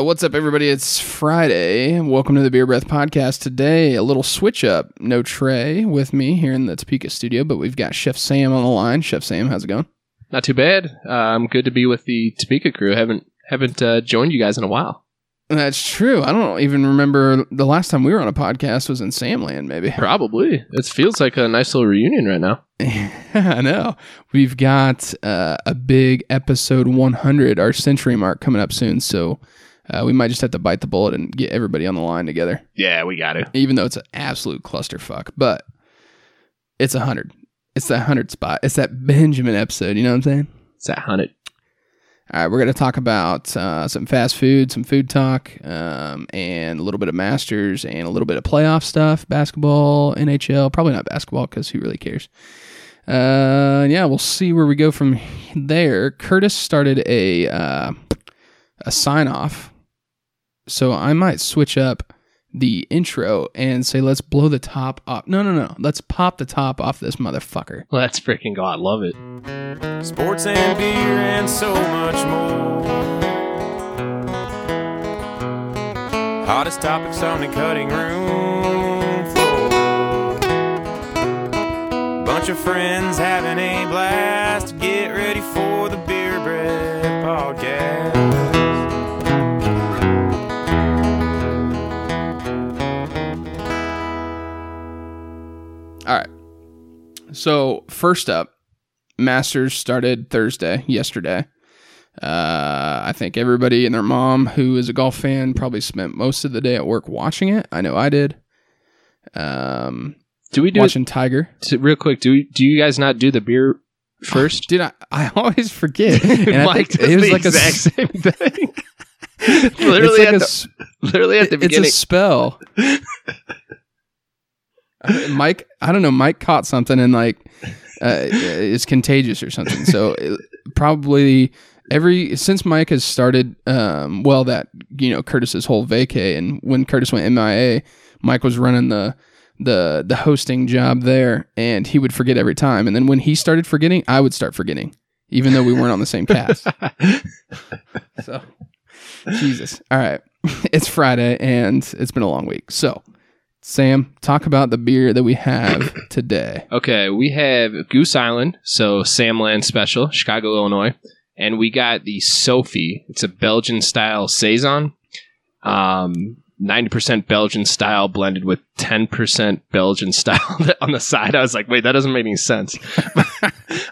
Uh, what's up, everybody? It's Friday. Welcome to the Beer Breath Podcast. Today, a little switch up. No Trey with me here in the Topeka studio, but we've got Chef Sam on the line. Chef Sam, how's it going? Not too bad. Uh, I'm good to be with the Topeka crew. haven't haven't uh, joined you guys in a while. That's true. I don't even remember the last time we were on a podcast was in Samland, maybe. Probably. It feels like a nice little reunion right now. I know. We've got uh, a big episode 100, our century mark coming up soon. So uh, we might just have to bite the bullet and get everybody on the line together, Yeah, we got it. even though it's an absolute clusterfuck. But it's a 100. It's that 100 spot. It's that Benjamin episode. You know what I'm saying? It's that hunted. All right, we're going to talk about uh, some fast food, some food talk, um, and a little bit of Masters and a little bit of playoff stuff, basketball, NHL. Probably not basketball because who really cares? Uh, yeah, we'll see where we go from there. Curtis started a uh, a sign off, so I might switch up the intro and say, "Let's blow the top off." No, no, no. Let's pop the top off this motherfucker. Let's freaking go. I love it. Sports and beer and so much more. Hottest topics on the cutting room floor. Bunch of friends having a blast. Get ready for the Beer Breath Podcast. So first up, Masters started Thursday, yesterday. Uh, I think everybody and their mom who is a golf fan probably spent most of the day at work watching it. I know I did. Um, Do we do watching Tiger. it real quick? Do we, do you guys not do the beer first? Dude, I, I always forget. And Mike it was the like a exact s- same thing. literally, like at a the, literally at the it's a spell. Uh, Mike, I don't know. Mike caught something and like uh, it's contagious or something. So it, probably every since Mike has started, um, well, that you know Curtis's whole vacay and when Curtis went MIA, Mike was running the the the hosting job there, and he would forget every time. And then when he started forgetting, I would start forgetting, even though we weren't on the same cast. So, Jesus. All right. It's Friday and it's been a long week. So, Sam, talk about the beer that we have today. Okay, we have Goose Island, so Samland Special, Chicago, Illinois, and we got the Sofie. It's a Belgian style saison, um, ninety percent Belgian style blended with ten percent Belgian style on the side. I was like, wait, that doesn't make any sense.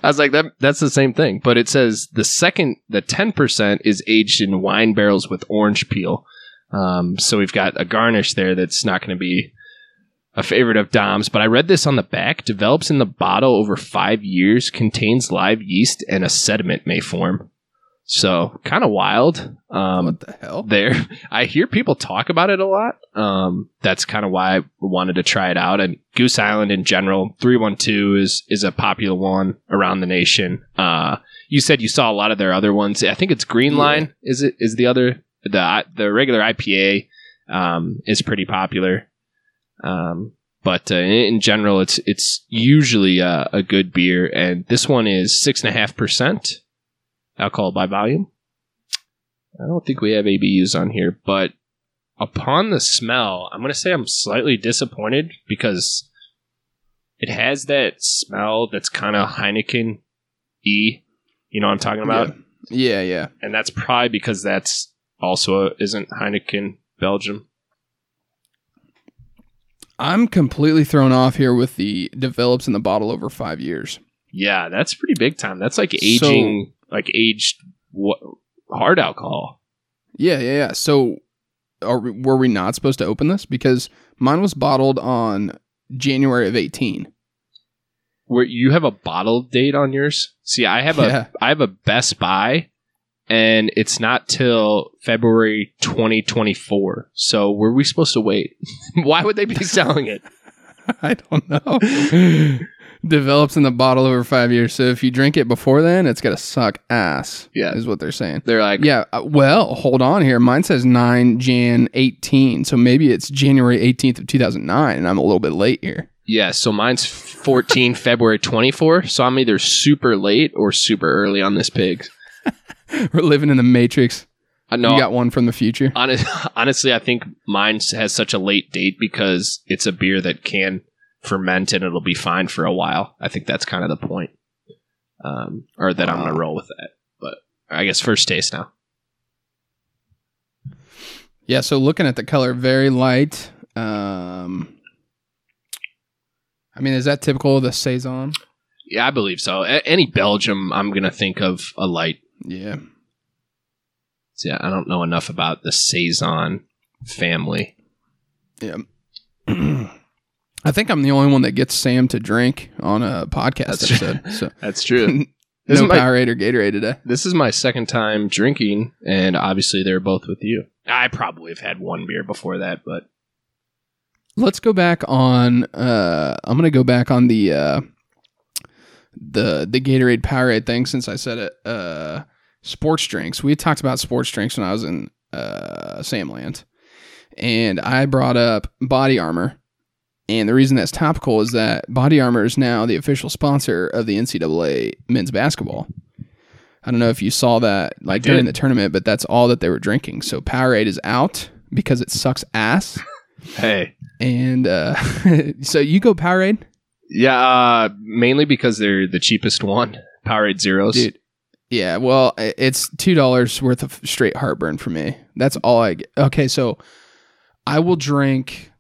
I was like, that that's the same thing, but it says the second, the ten percent is aged in wine barrels with orange peel. Um, so we've got a garnish there that's not going to be a favorite of Dom's, but I read this on the back. Develops in the bottle over five years, contains live yeast, and a sediment may form. So kind of wild. Um, what the hell? there, I hear people talk about it a lot. Um, that's kind of why I wanted to try it out. And Goose Island in general, three one two is is a popular one around the nation. Uh, you said you saw a lot of their other ones. I think it's Green Yeah. Line. Is it? Is the other the the regular IPA um, is pretty popular. Um, but uh, in general, it's it's usually a, a good beer, and this one is six and a half percent alcohol by volume. I don't think we have IBUs on here, but upon the smell, I'm going to say I'm slightly disappointed because it has that smell that's kind of Heineken E. You know what I'm talking about? Yeah, yeah. And that's probably because that's also isn't Heineken Belgium. I'm completely thrown off here with the develops in the bottle over five years. Yeah, that's pretty big time. That's like aging, like aged what, hard alcohol. Yeah, yeah, yeah. So, are we, were we not supposed to open this? Because mine was bottled on January of 18. Where you have a bottle date on yours? See, I have Yeah. a I have a Best By, and it's not till February 2024. So were we supposed to wait? Why would they be selling it? I don't know. Develops in the bottle over five years. So if you drink it before then, it's gonna suck ass. Yeah. is what they're saying. They're like, Yeah. uh, Well, hold on here. Mine says nine Jan eighteen. So maybe it's January eighteenth of two thousand nine, and I'm a little bit late here. Yeah, so mine's 14 February 24. So I'm either super late or super early on this pig. We're living in the matrix. I know. You got one from the future. Honest, honestly, I think mine. honestly, I think mine has such a late date because it's a beer that can ferment and it'll be fine for a while. I think that's kind of the point, um, or that I'm gonna roll with that. But I guess first taste now. Yeah, so looking at the color, very light. Um, I mean, is that typical of the saison? Yeah, I believe so. A- any Belgium, I'm gonna think of a light. Yeah, So, yeah, I don't know enough about the saison family. yeah. I think I'm the only one that gets Sam to drink on a podcast That's true. episode. So That's true. This no is my- Powerade or Gatorade today. this is my second time drinking, and obviously they're both with you. I probably have had one beer before that, but Let's go back on. Uh, I'm gonna go back on the uh, the the Gatorade Powerade thing since I said it. Uh, sports drinks. We had talked about sports drinks when I was in uh, Samland, and I brought up Body Armor. And the reason that's topical is that Body Armor is now the official sponsor of the NCAA men's basketball. I don't know if you saw that like during the tournament, but that's all that they were drinking. So Powerade is out because it sucks ass. hey, And uh, so you go Powerade, yeah, uh, mainly because they're the cheapest one. Powerade Zeros. dude. Yeah, well, it's two dollars worth of straight heartburn for me. That's all I get. Okay, so I will drink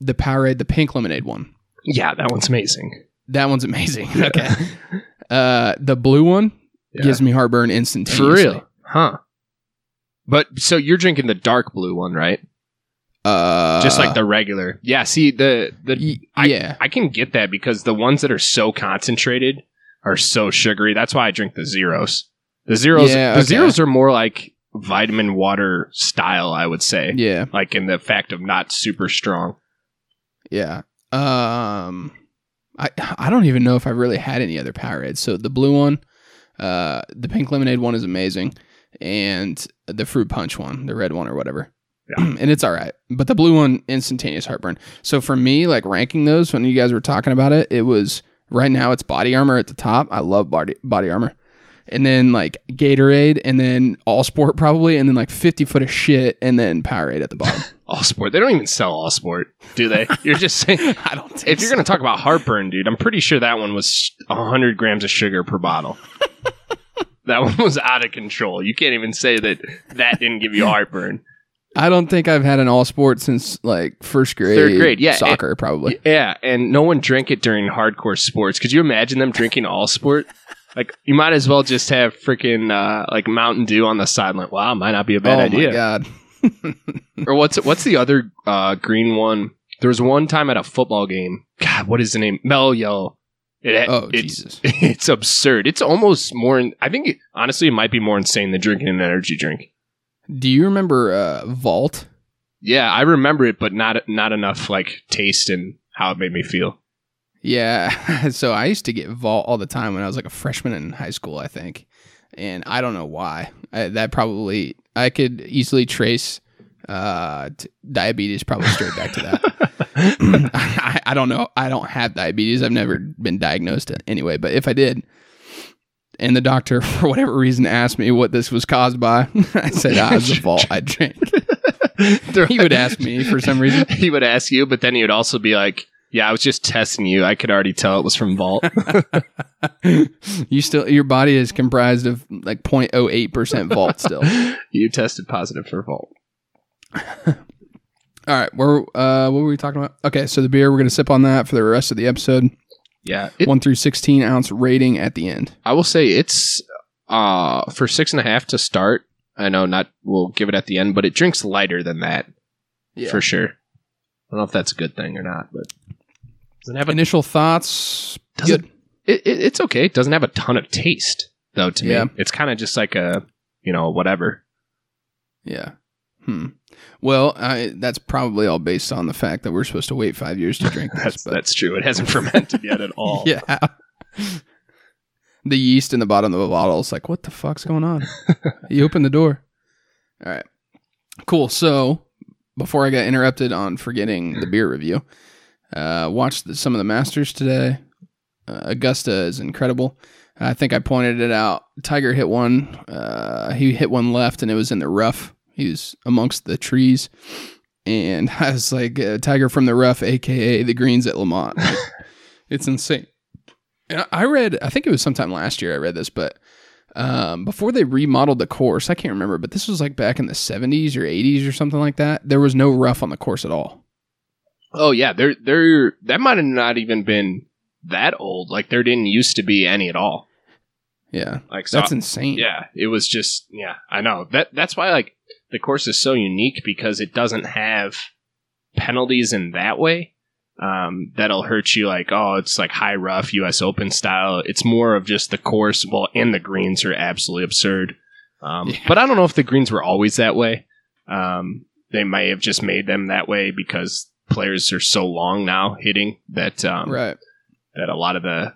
the Powerade, the pink lemonade one. Yeah, that one's amazing. That one's amazing. Okay, uh, the blue one Yeah. gives me heartburn instantaneously. For real, huh? But so you're drinking the dark blue one, right? Uh, Just like the regular. Yeah. See the the y- I- yeah, I can get that because the ones that are so concentrated are so sugary. That's why I drink the zeros. The zeros, Yeah, the okay. zeros are more like vitamin water style, I would say. yeah, Like in the fact of not super strong. yeah. Um, I I don't even know if I've really had any other Powerades. So the blue one, uh, the pink lemonade one is amazing, and the fruit punch one, the red one or whatever. and it's all right. But the blue one, instantaneous heartburn. So for me, like ranking those when you guys were talking about it, it was right now it's body armor at the top. I love body body armor. And then like Gatorade and then all sport probably and then like 50 foot of shit and then Powerade at the bottom. All sport. They don't even sell all sport, do they? You're just saying. I don't If you're going to talk about heartburn, dude, I'm pretty sure that one was 100 grams of sugar per bottle. that one was out of control. You can't even say that that didn't give you heartburn. I don't think I've had an all sport since like first grade. Third grade, yeah, Soccer probably. Yeah, and no one drank it during hardcore sports. Could you imagine them drinking all sport? Like, you might as well just have freaking uh, like Mountain Dew on the sideline. Wow, might not be a bad idea. oh idea. my god. Or what's what's the other uh, green one? There was one time at a football game. God, what is the name? Mello Yello. It, Oh it's, Jesus. It's absurd. It's almost more. I think honestly, it might be more insane than drinking an energy drink. Do you remember uh, Vault? Yeah, I remember it, but not not enough like taste and how it made me feel. Yeah. so I used to get Vault all the time when I was like a freshman in high school, I think. And I don't know why. I, that probably I could easily trace uh, t- diabetes probably straight back to that. I, I don't know. I don't have diabetes. I've never been diagnosed anyway. But if I did, and the doctor for whatever reason asked me what this was caused by, I said, "Ah, it's the Vault I drank." He would ask me for some reason. he would ask you, but then he would also be like, "Yeah, I was just testing you. I could already tell it was from Vault." you still your body is comprised of like 0.08 percent Vault still. you tested positive for Vault. All right, where uh, what were we talking about? Okay, so the beer we're gonna sip on that for the rest of the episode. Yeah, it, One through sixteen ounce rating at the end. I will say it's uh for six and a half to start. I know not. We'll give it at the end, but it drinks lighter than that for sure. I don't know if that's a good thing or not, but doesn't have a Initial thoughts. Doesn't- Good. it, it, it's okay. It doesn't have a ton of taste though. To Yeah. me, it's kind of just like a you know whatever. Yeah. Hmm. Well, I, that's probably all based on the fact that we're supposed to wait five years to drink this. That's but that's true. It hasn't fermented yet at all. yeah. the yeast in the bottom of the bottle is like, what the fuck's going on? you open the door. All right. Cool. So before I got interrupted on forgetting the beer review, uh, watched the, some of the Masters today. Uh, Augusta is incredible. I think I pointed it out. Tiger hit one. Uh, he hit one left, and it was in the rough. He was amongst the trees, and I was like, uh, "Tiger from the Rough, aka the Greens at Lamont." Like, it's insane. And I- read, I think it was sometime last year. I read this, but um, before they remodeled the course, I can't remember, but this was like back in the '70s or '80s or something like that. There was no rough on the course at all. Oh yeah, there there that might have not even been that old. Like there didn't used to be any at all. Yeah, Like so, that's insane. yeah, it was just yeah. I know that that's why like the course is so unique because it doesn't have penalties in that way. Um, that'll hurt you like oh it's like high rough U.S. Open style. It's more of just the course. Well, and the greens are absolutely absurd. Um, Yeah. But I don't know if the greens were always that way. Um, they might have just made them that way because players are so long now hitting that um, right. that a lot of the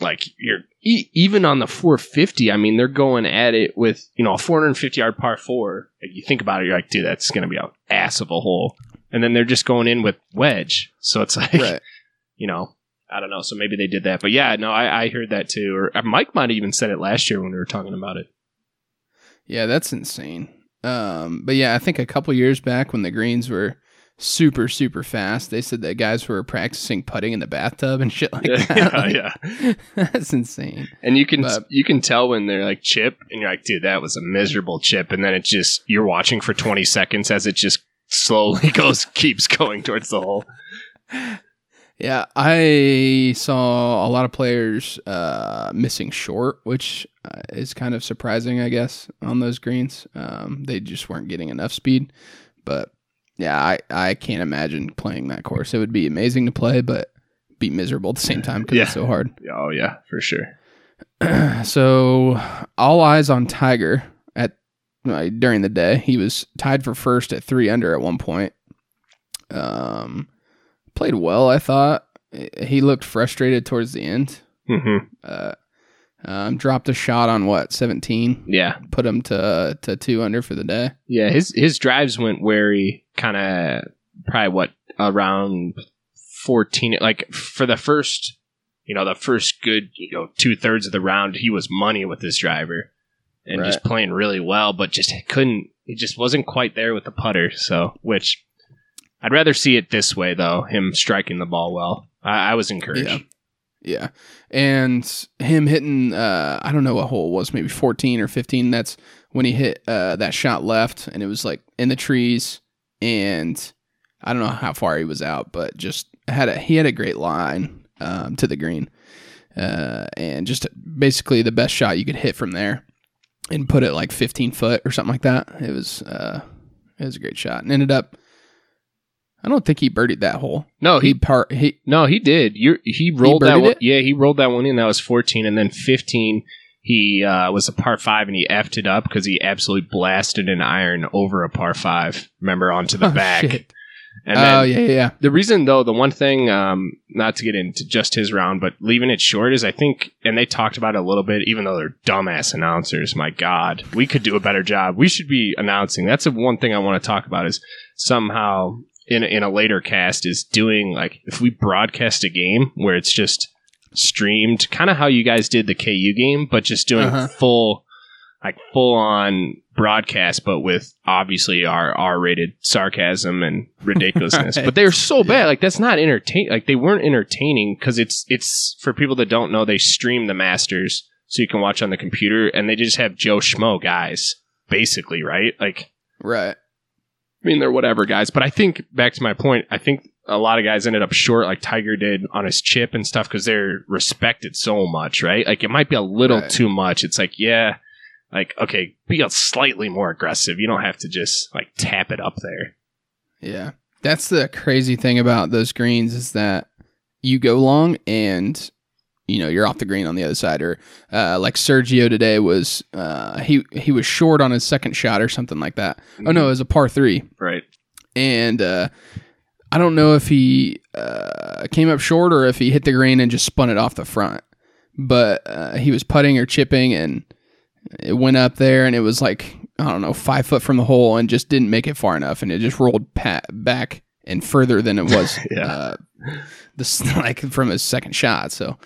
like you're e- even on the 450 i mean they're going at it with you know a 450 yard par four. Like you think about it you're like dude that's gonna be an ass of a hole. And then they're just going in with wedge. So it's like Right. you know i don't know. So maybe they did that. But yeah no i, I heard that too. Or uh, mike might have even said it last year when we were talking about it. Yeah, that's insane. Um, but yeah, I think a couple years back when the greens were super super fast, they said that guys were practicing putting in the bathtub and shit like that. yeah yeah that's insane. and you can But- you can tell when they're like chip and you're like dude that was a miserable chip and then it just you're watching for 20 seconds as it just slowly goes keeps going towards the hole Yeah, I saw a lot of players uh, missing short, which uh, is kind of surprising, I guess, on those greens. Um, they just weren't getting enough speed. But yeah, I, I can't imagine playing that course. It would be amazing to play, but be miserable at the same time because Yeah. it's so hard. oh yeah for sure so all eyes on Tiger at uh, during the day. He was tied for first at three under at one point. Um, played well, I thought. He looked frustrated towards the end. hmm Uh, um, dropped a shot on what seventeen, yeah. Put him to to two under for the day. yeah his his drives went wary kind of probably what around 14 like for the first you know the first good you know two-thirds of the round he was money with his driver and just playing really well but just couldn't he just wasn't quite there with the putter so which i'd rather see it this way though him striking the ball well. I, I was encouraged. Yeah. Yeah. And him hitting uh I don't know what hole it was, maybe 14 or 15. That's when he hit uh that shot left and it was like in the trees and I don't know how far he was out, but just had a he had a great line um to the green. Uh and just basically the best shot you could hit from there and put it like 15 foot or something like that. It was uh it was a great shot and ended up I don't think he birdied that hole. no He he par he No, he did. you he rolled that one. it? Yeah, he rolled that one in. That was 14. And then 15, he uh, was a par five and he effed it up because he absolutely blasted an iron over a par five, remember, onto the Oh, back. shit. And oh yeah, yeah, yeah. the reason, though, the one thing, um, not to get into just his round, but leaving it short is I think, and they talked about it a little bit, even though they're dumbass announcers. My God, we could do a better job. We should be announcing. That's the one thing I want to talk about is somehow in a, in a later cast is doing like if we broadcast a game where it's just streamed, kind of how you guys did the KU game, but just doing Uh-huh. full, like full on broadcast, but with obviously our R rated sarcasm and ridiculousness. Right. But they're so bad. Like that's not entertain. Like they weren't entertaining because it's it's for people that don't know. They stream the Masters so you can watch on the computer, and they just have Joe Schmo guys basically, right? Like Right. I mean, they're whatever guys, but I think back to my point, I think a lot of guys ended up short, like Tiger did on his chip and stuff, because they're respected so much, right? Like it might be a little Right. too much. It's like, yeah, like okay, be a slightly more aggressive. You don't have to just like tap it up there. Yeah. That's the crazy thing about those greens is that you go long and you know you're off the green on the other side or uh, like Sergio today was uh, he he was short on his second shot or something like that. Oh no, it was a par 3 right? and uh, I don't know if he uh, came up short or if he hit the green and just spun it off the front. But uh, he was putting or chipping, and it went up there, and it was like I don't know five foot from the hole, and just didn't make it far enough, and it just rolled pat back and further than it was. Yeah. This like from his second shot. So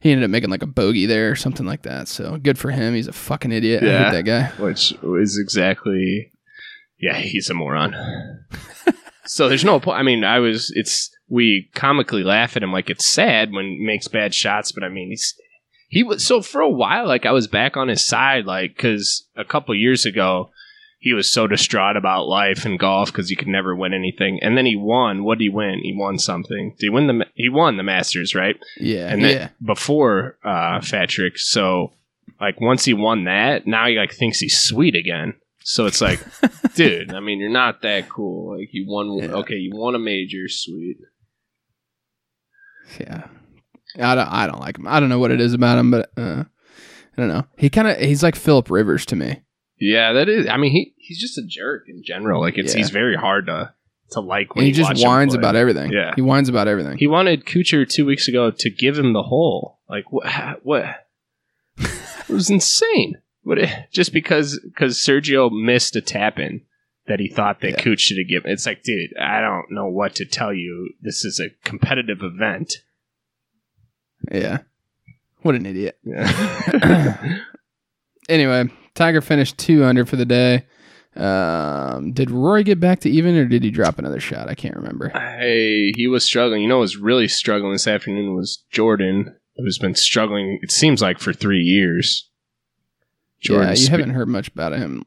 he ended up making like a bogey there or something like that. So good for him. He's a fucking idiot. I Yeah. hate that guy. Which is exactly Yeah, he's a moron. so there's no point. I mean, I was. It's we comically laugh at him like it's sad when he makes bad shots, but I mean, he's he was so for a while. Like I was back on his side, like because a couple years ago he was so distraught about life and golf because he could never win anything, and then he won. What did he win? He won something. Did he win the? He won the Masters, right? Yeah, and then yeah, before uh Patrick. So like once he won that, now he like thinks he's sweet again. So it's like, dude, I mean, you're not that cool. Like you won, Yeah. okay, you won a major, sweet. yeah. I don't, I don't like him. I don't know what it is about him, but uh, I don't know. He kind of he's like Philip Rivers to me. Yeah, that is. I mean, he he's just a jerk in general. Like it's Yeah. he's very hard to to like when And he you just him whines play. about everything. Yeah. he whines about everything. He wanted Kuchar two weeks ago to give him the hole. Like what? What? it was insane. What? Just because because Sergio missed a tap in that he thought that Yeah. Cooch should have given. It's like, dude, I don't know what to tell you. This is a competitive event. yeah, what an idiot. Yeah. Anyway, Tiger finished two under for the day. Um, did Rory get back to even, or did he drop another shot? I can't remember. Hey, he was struggling. You know, was really struggling this afternoon was Jordan, who's been struggling. It seems like for three years. yeah, you haven't heard much about him.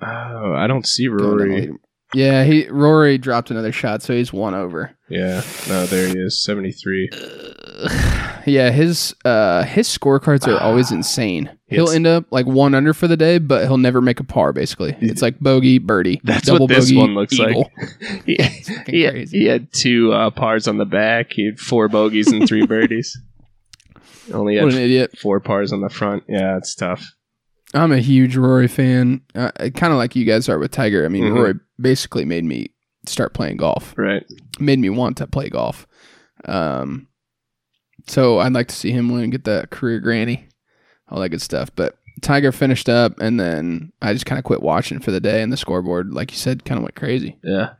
Oh, I don't see Rory. Yeah, he Rory dropped another shot, so he's one over. Yeah, no, there he is, seventy-three. yeah, his uh his scorecards are always insane. He'll It's- end up like one under for the day, but he'll never make a par. Basically, it's like bogey, birdie. That's double what this bogey, one looks eagle. like. He, fucking he, had, crazy. he had two uh, pars on the back. He had four bogeys and three birdies. Only What an had idiot! four pars on the front. Yeah, it's tough. I'm a huge Rory fan. Uh, kind of like you guys are with Tiger. I mean, Mhm. Rory basically made me start playing golf. Right. Made me want to play golf. Um, so I'd like to see him win, get that career granny, all that good stuff. But Tiger finished up, and then I just kind of quit watching for the day, and the scoreboard, like you said, kind of went crazy. Yeah.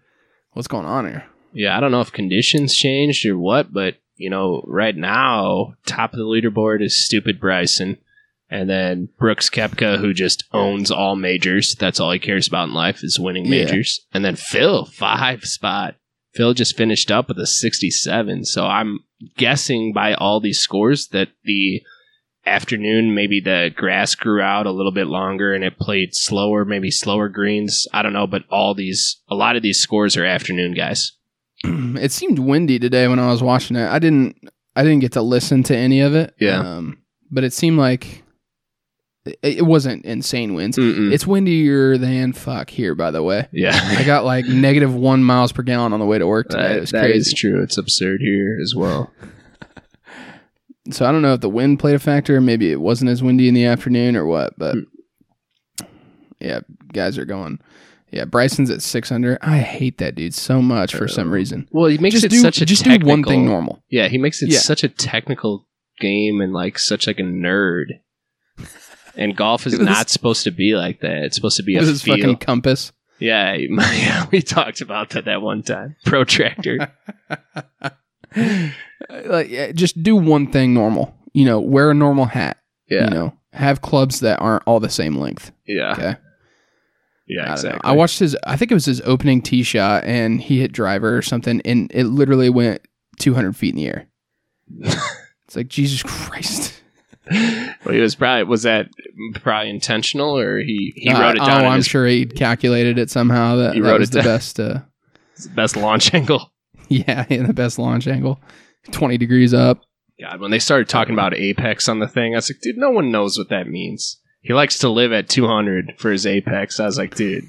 What's going on here? Yeah, I don't know if conditions changed or what, but you know, right now, top of the leaderboard is stupid Bryson. And then Brooks Koepka, who just owns all majors. That's all he cares about in life is winning Yeah. majors. And then Phil, five spot. Phil just finished up with a 67. So I'm guessing by all these scores that the afternoon, maybe the grass grew out a little bit longer and it played slower, maybe slower greens. I don't know, but all these, a lot of these scores are afternoon guys. it seemed windy today when I was watching it. I didn't I didn't get to listen to any of it. Yeah. Um, but it seemed like it, wasn't insane winds. Mm-mm. It's windier than fuck here, by the way. Yeah, I got like negative one miles per gallon on the way to work today. That- it was that is crazy. true. It's absurd here as well. So I don't know if the wind played a factor. Maybe it wasn't as windy in the afternoon or what. But Hmm. yeah, guys are going. Yeah, Bryson's at six under. I hate that dude so much for some Oh. reason. Well, he makes just it do such a just technical, do one thing normal. Yeah, he makes it Yeah. such a technical game and like such like a nerd. And golf is not supposed to be like that. It's supposed to be a his feel. fucking compass. yeah, yeah, we talked about that that one time. Protractor. like yeah, just do one thing normal. You know, wear a normal hat. Yeah, You know, have clubs that aren't all the same length. yeah, Okay. yeah. I know. Exactly. I watched his. I think it was his opening tee shot, and he hit driver or something, and it literally went 200 feet in the air. it's like Jesus Christ. well, he was probably was that probably intentional or he he Uh, wrote it down. Oh, I'm his sure he calculated it somehow. That, He that wrote was it the down. best. Uh, best launch angle. yeah, in the best launch angle. 20 degrees up. God, when they started talking about apex on the thing, I was like, dude, no one knows what that means. He likes to live at 200 for his apex. I was like, dude,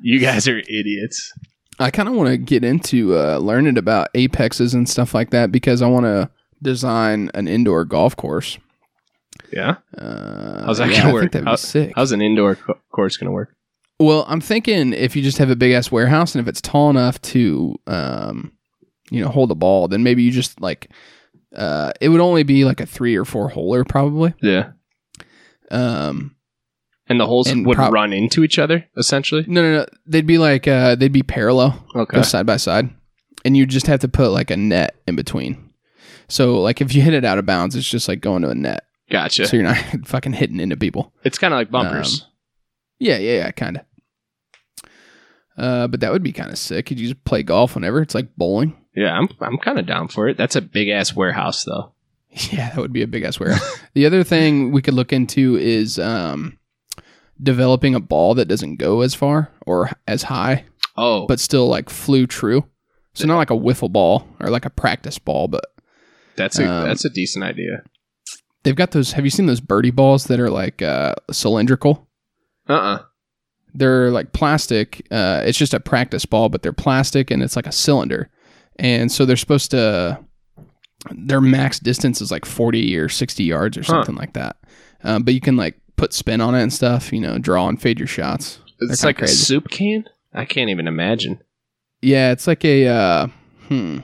you guys are idiots. I kind of want to get into uh, learning about apexes and stuff like that because I want to design an indoor golf course. Yeah, Uh, How's that yeah, gonna I work? think that'd How- be sick. how's an indoor co- course going to work? Well, I'm thinking if you just have a big ass warehouse and if it's tall enough to, um, you know, hold a ball, then maybe you just like, uh, it would only be like a three or four holer probably. Yeah, Um, and the holes And would prob- run into each other essentially. no, no, no, they'd be like, uh, they'd be parallel, Okay, side by side, and you just have to put like a net in between. So like if you hit it out of bounds, it's just like going to a net, gotcha. so you're not fucking hitting into people. it's kind of like bumpers. Yeah, yeah, yeah, kind of. Uh, but that would be kind of sick. Could you just play golf whenever? It's like bowling. Yeah, I'm I'm kind of down for it. That's a big ass warehouse though. Yeah, that would be a big ass warehouse. the other thing we could look into is um, developing a ball that doesn't go as far or as high, Oh, but still like flew true. So not like a wiffle ball or like a practice ball, but that's a um, that's a decent idea. They've got those. Have you seen those birdie balls that are like uh, cylindrical? Uh uh They're like plastic. Uh, it's just a practice ball, but they're plastic and it's like a cylinder. And so they're supposed to. Their max distance is like forty or sixty yards or Huh. something like that. Um, but you can like put spin on it and stuff. You know, draw and fade your shots. It's like a soup can. I can't even imagine. Yeah, it's like a. Uh, hmm.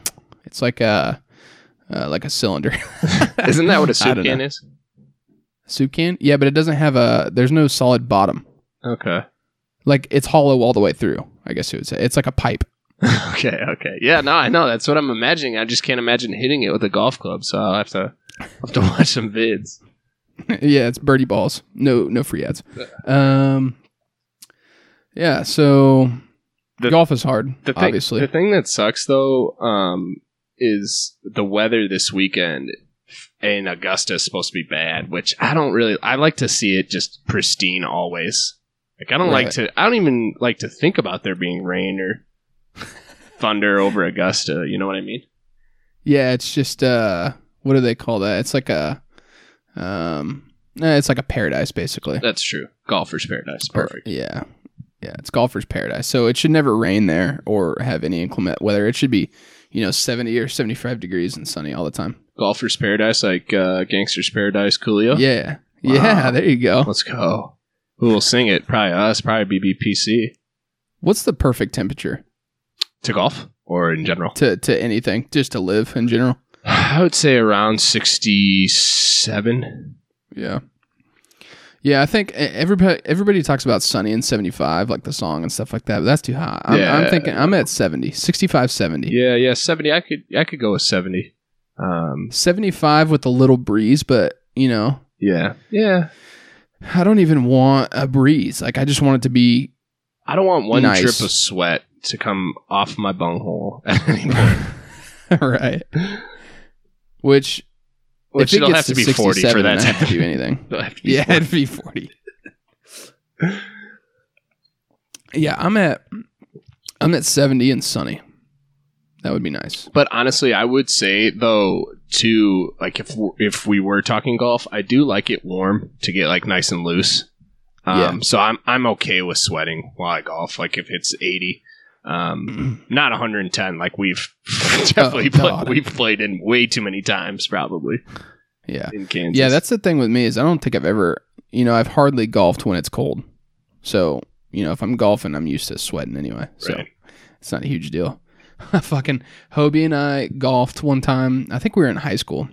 It's like a. Uh, like a cylinder. Isn't that what a I soup don't can know. is? Soup can? Yeah, but it doesn't have a. There's no solid bottom. Okay. Like it's hollow all the way through. I guess you would say it's like a pipe. okay. Okay. Yeah. No, I know. That's what I'm imagining. I just can't imagine hitting it with a golf club. So I'll have to I'll have to watch some vids. yeah, it's birdie balls. No, no free ads. Um, yeah. So The- golf is hard, The thing, obviously. the thing that sucks though, um, is the weather this weekend in Augusta is supposed to be bad, which I don't really. I like to see it just pristine always. Like I don't like to. I don't even like to think about there being rain or thunder over Augusta. You know what I mean? yeah, it's just uh, what do they call that? It's like a, um, eh, it's like a paradise basically. That's true. Golfer's paradise. Perfect. Yeah, yeah, it's golfer's paradise. So it should never rain there or have any inclement weather. It should be, you know, seventy or seventy-five degrees and sunny all the time. Golfer's paradise, like uh, Gangster's Paradise, Coolio. Yeah, yeah. There you go. Let's go. Who will sing it? Probably us. Probably BBPC What's the perfect temperature to golf or in general. to to anything, just to live in general? I would say around sixty-seven. Yeah. Yeah, I think everybody everybody talks about sunny and 75 like the song and stuff like that, but that's too high. I'm, I'm thinking I'm at 70, 65 70. Yeah, yeah, seventy. I could, I could go with seventy. Um, 75 with a little breeze, but you know, yeah, yeah. I don't even want a breeze. Like I just want it to be I don't want one Nice. drip of sweat to come off my bunghole at any point. right. Which Which it it'll have to be forty for that to do anything. It'll have to be yeah, 40. it'd be 40. yeah, I'm at I'm at 70 and sunny. That would be nice. But honestly, I would say though, to like if if we were talking golf, I do like it warm to get like nice and loose. Um, Yeah. So I'm I'm okay with sweating while I golf. Like if it's 80, um, not 110. Like we've definitely Oh, played, we've played in way too many times, probably Yeah. in Kansas. Yeah, that's the thing with me is I don't think I've ever, you know, I've hardly golfed when it's cold. So, you know, if I'm golfing, I'm used to sweating anyway. So Right. it's not a huge deal. Fucking Hobie and I golfed one time. I think we were in high school.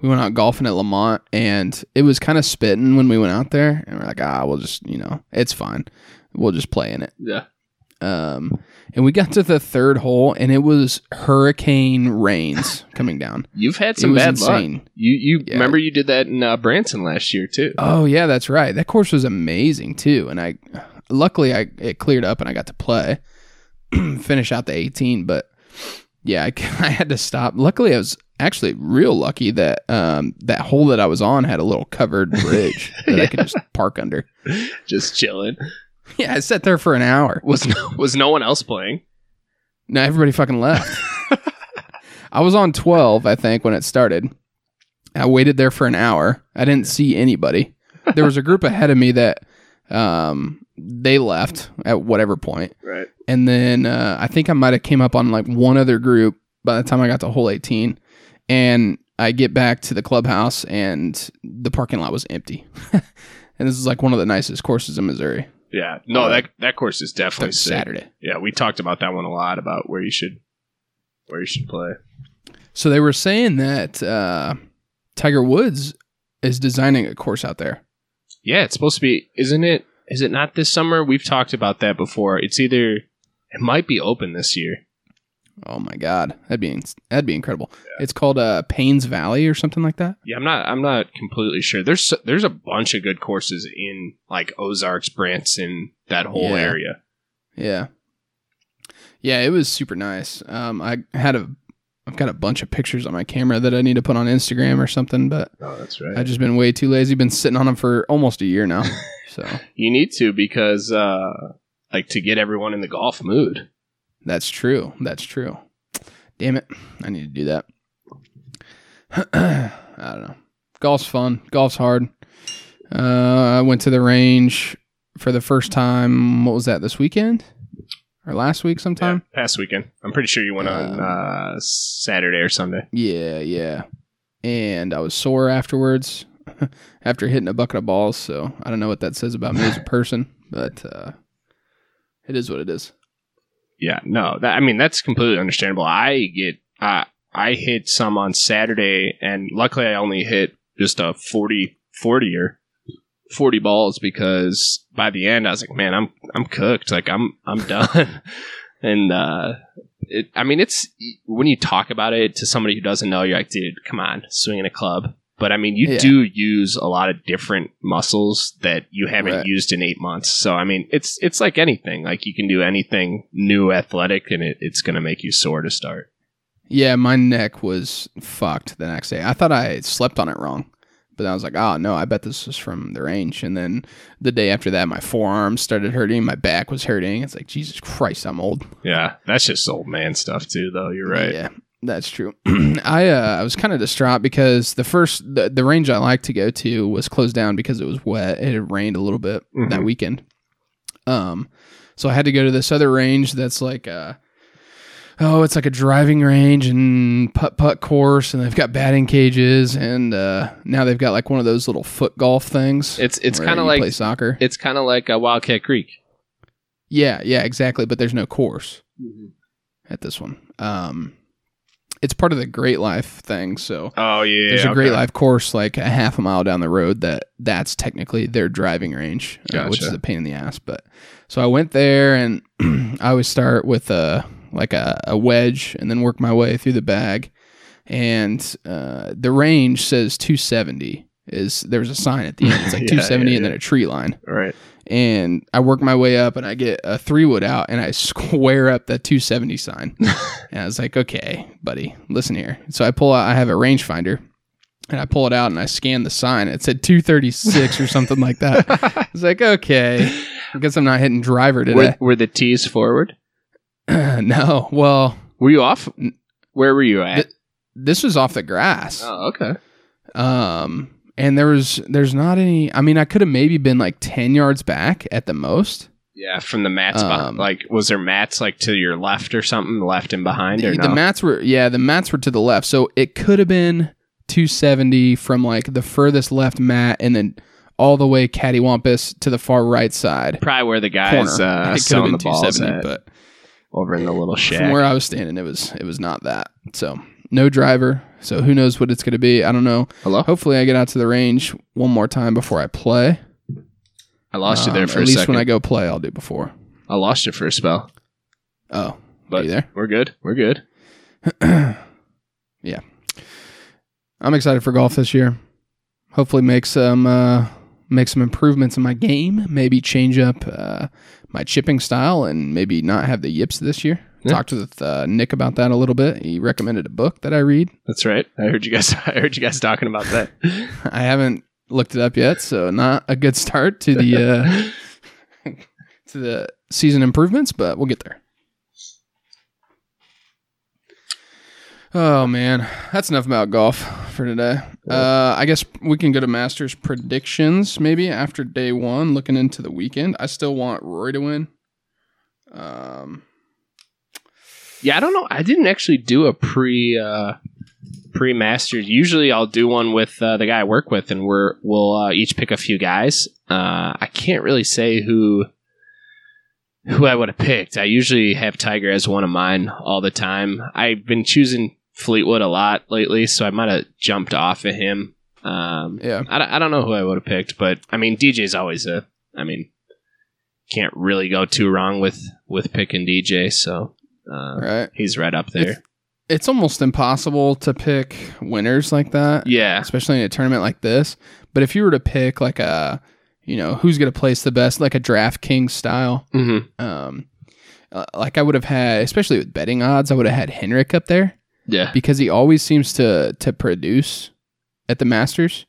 We went out golfing at Lamont and it was kind of spitting when we went out there. And we're like, ah, we'll just, you know, it's fine. We'll just play in it. yeah. Um, and we got to the third hole and it was hurricane rains coming down. You've had some bad luck. You you Yeah. remember you did that in uh, Branson last year too. Oh yeah, that's right. That course was amazing too, and I luckily I it cleared up and I got to play, finish out the 18. But yeah, I, I had to stop. Luckily, I was actually real lucky that um that hole that I was on had a little covered bridge that I could just park under. Just chilling. Yeah, I sat there for an hour. Was no, was no one else playing? No, everybody fucking left. I was on 12, I think, when it started. I waited there for an hour. I didn't see anybody. There was a group ahead of me that um, they left at whatever point. Right. And then uh, I think I might have came up on like one other group by the time I got to hole 18. And I get back to the clubhouse and the parking lot was empty. and this is like one of the nicest courses in Missouri. Yeah. No, Uh, that that course is definitely. Saturday. Yeah, we talked about that one a lot about where you should where you should play. So they were saying that uh, Tiger Woods is designing a course out there. Yeah, it's supposed to be isn't it is it not this summer? We've talked about that before. It's either it might be open this year. Oh my god, that'd be that'd be incredible. It's called uh, Paynes Valley or something like that. Yeah, I'm not I'm not completely sure. There's there's a bunch of good courses in like Ozarks, Branson, that whole Yeah. area. Yeah. Yeah, it was super nice. Um, I had a, I've got a bunch of pictures on my camera that I need to put on Instagram or something, but Oh, that's right. I've just been way too lazy. Been sitting on them for almost a year now. So you need to because, uh, like, to get everyone in the golf mood. That's true. That's true. Damn it. I need to do that. I don't know. Golf's fun. Golf's hard. Uh, I went to the range for the first time. What was that? This weekend or last week sometime? Yeah, past weekend. I'm pretty sure you went on Um, uh, Saturday or Sunday. Yeah, yeah. And I was sore afterwards after hitting a bucket of balls. So I don't know what that says about me as a person, but uh, it is what it is. Yeah, no, that, I mean that's completely understandable. I get, uh, I hit some on Saturday, and luckily I only hit just a 40, 40 or forty balls because by the end I was like, man, I'm I'm cooked. Like I'm I'm done. and uh, it, I mean, it's when you talk about it to somebody who doesn't know, you're like, dude, come on, swinging a club. But I mean, you Yeah. do use a lot of different muscles that you haven't Right. used in eight months. So I mean, it's it's like anything. Like you can do anything new athletic, and it, it's going to make you sore to start. Yeah, my neck was fucked the next day. I thought I slept on it wrong. But I was like, oh no, I bet this was from the range. And then the day after that, my forearms started hurting, my back was hurting. It's like, Jesus Christ, I'm old. Yeah, that's just old man stuff too, though. You're right. Yeah, that's true. I uh, I was kind of distraught because the first the, the range I like to go to was closed down because it was wet. It had rained a little bit that Mhm. weekend. Um, so I had to go to this other range that's like uh oh, it's like a driving range and putt putt course, and they've got batting cages, and uh, now they've got like one of those little foot golf things. It's it's kind of like play soccer. it's kind of like a Wildcat Creek. yeah, yeah, exactly. But there's no course at this one. Um, it's part of the Great Life thing, so. Oh yeah, There's a okay. Great Life course like a half a mile down the road that that's technically their driving range, uh, which is a pain in the ass. But so I went there and I always start with a like a, a wedge and then work my way through the bag. And uh, the range says 270 is there's a sign at the end. It's like Yeah, 270 yeah, and then a tree line. All right. And I work my way up and I get a three wood out and I square up that 270 sign. and I was like, okay, buddy, listen here. So I pull out, I have a rangefinder and I pull it out and I scan the sign. It said 236 or something like that. I was like, okay, I guess I'm not hitting driver today. were the tees forward? no, well, Were you off? Where were you at? this was off the grass. oh, okay. Um, and there was, there's not any, I mean, I could have maybe been like 10 yards back at the most. Yeah, from the mats. Um. Like, was there mats like to your left or something, left and behind, or the, no? the mats were yeah the mats were to the left so it could have been 270 from like the furthest left mat and then all the way cattywampus to the far right side Probably where the guys uh, it selling the balls 270 at, but over in the little from where i was standing it was it was not that so no driver so who knows what it's going to be i don't know Hello, hopefully i get out to the range one more time before i play I lost you there Um, for at least second. when i go play i'll do before I lost you for a spell, oh but there? we're good. We're good. yeah. I'm excited for golf this year. Hopefully make some uh make some improvements in my game, maybe change up uh my chipping style and maybe not have the yips this year. Yeah. Talked with uh, Nick about that a little bit. He recommended a book that I read. That's right. I heard you guys. I heard you guys talking about that. I haven't looked it up yet, so not a good start to the uh to the season improvements, but we'll get there. Oh man, that's enough about golf for today. Uh, I guess we can go to Masters predictions maybe after day one, looking into the weekend. I still want Rory to win. Um, Yeah, I don't know. I didn't actually do a pre uh, pre Masters. Usually, I'll do one with uh, the guy I work with, and we're we'll uh, each pick a few guys. Uh, I can't really say who who I would have picked. I usually have Tiger as one of mine all the time. I've been choosing Fleetwood a lot lately, so I might have jumped off of him. Um, yeah, I, don't- I don't know who I would have picked, but I mean, DJ's always a. I mean, can't really go too wrong with with picking DJ. So. Uh, right. He's right up there. It's almost impossible to pick winners like that. yeah. especially in a tournament like this. But if you were to pick like a, you know, who's going to place the best, like a DraftKings style, hmm um, Uh, like I would have had, especially with betting odds, I would have had Henrik up there Yeah. because he always seems to to produce at the Masters,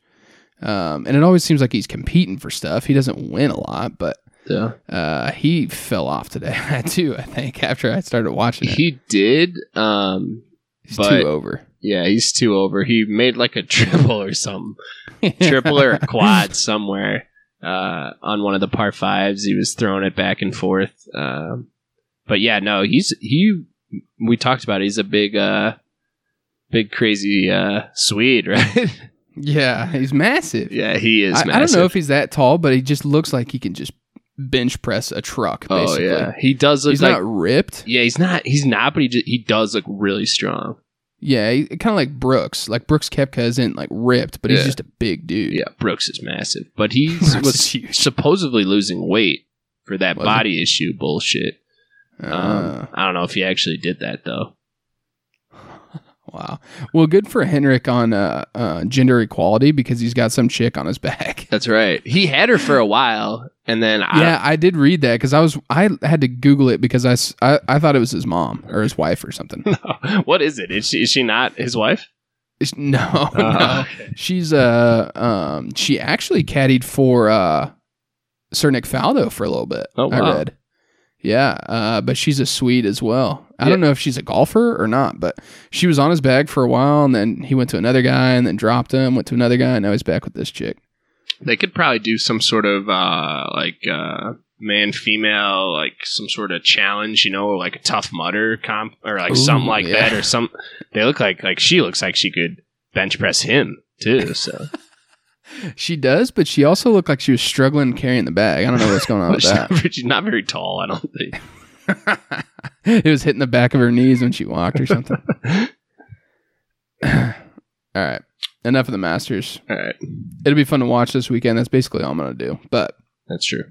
um, and it always seems like he's competing for stuff. He doesn't win a lot, but Yeah. uh, he fell off today too. I think after I started watching it, He did. Um, he's but- too over. yeah, he's two over. He made like a triple or something. triple or a quad somewhere uh, on one of the par fives. He was throwing it back and forth. Um, but yeah, no, he's he. We talked about it. he's a big, uh, big crazy uh, Swede, right? yeah, he's massive. yeah, he is. I, massive. I don't know if he's that tall, but he just looks like he can just bench press a truck. Oh Basically. yeah, he does look he's like. not ripped. yeah, he's not. He's not, but he just, he does look really strong. Yeah, kind of like Brooks. Like Brooks Koepka isn't like ripped, but he's Yeah. just a big dude. Yeah, Brooks is massive, but he was supposedly losing weight for that Was body issue bullshit. Um, Uh, I don't know if he actually did that though. wow. Well, good for Henrik on uh, uh, gender equality because he's got some chick on his back. That's right. He had her for a while, and then I, yeah, I did read that because I was I had to Google it because I I thought it was his mom or his wife or something. what is it? Is she, is she not his wife? It's- no, Uh, no. okay. She's uh um she actually caddied for uh Sir Nick Faldo for a little bit. Oh, I wow. read. Yeah, uh, but she's a Swede as well. I Yeah. don't know if she's a golfer or not, but she was on his bag for a while, and then he went to another guy, and then dropped him. Went to another guy, and now he's back with this chick. They could probably do some sort of uh, like uh, man female, like some sort of challenge, you know, like a Tough Mudder comp or like Ooh, something like yeah. that, or some. They look like like she looks like she could bench press him too. So She does, but she also looked like she was struggling carrying the bag. I don't know what's going on with she's, that. not, she's not very tall. I don't think. it was hitting the back of her knees when she walked or something. All right, enough of the Masters. All right, It'll be fun to watch this weekend. That's basically all I'm gonna do. But that's true.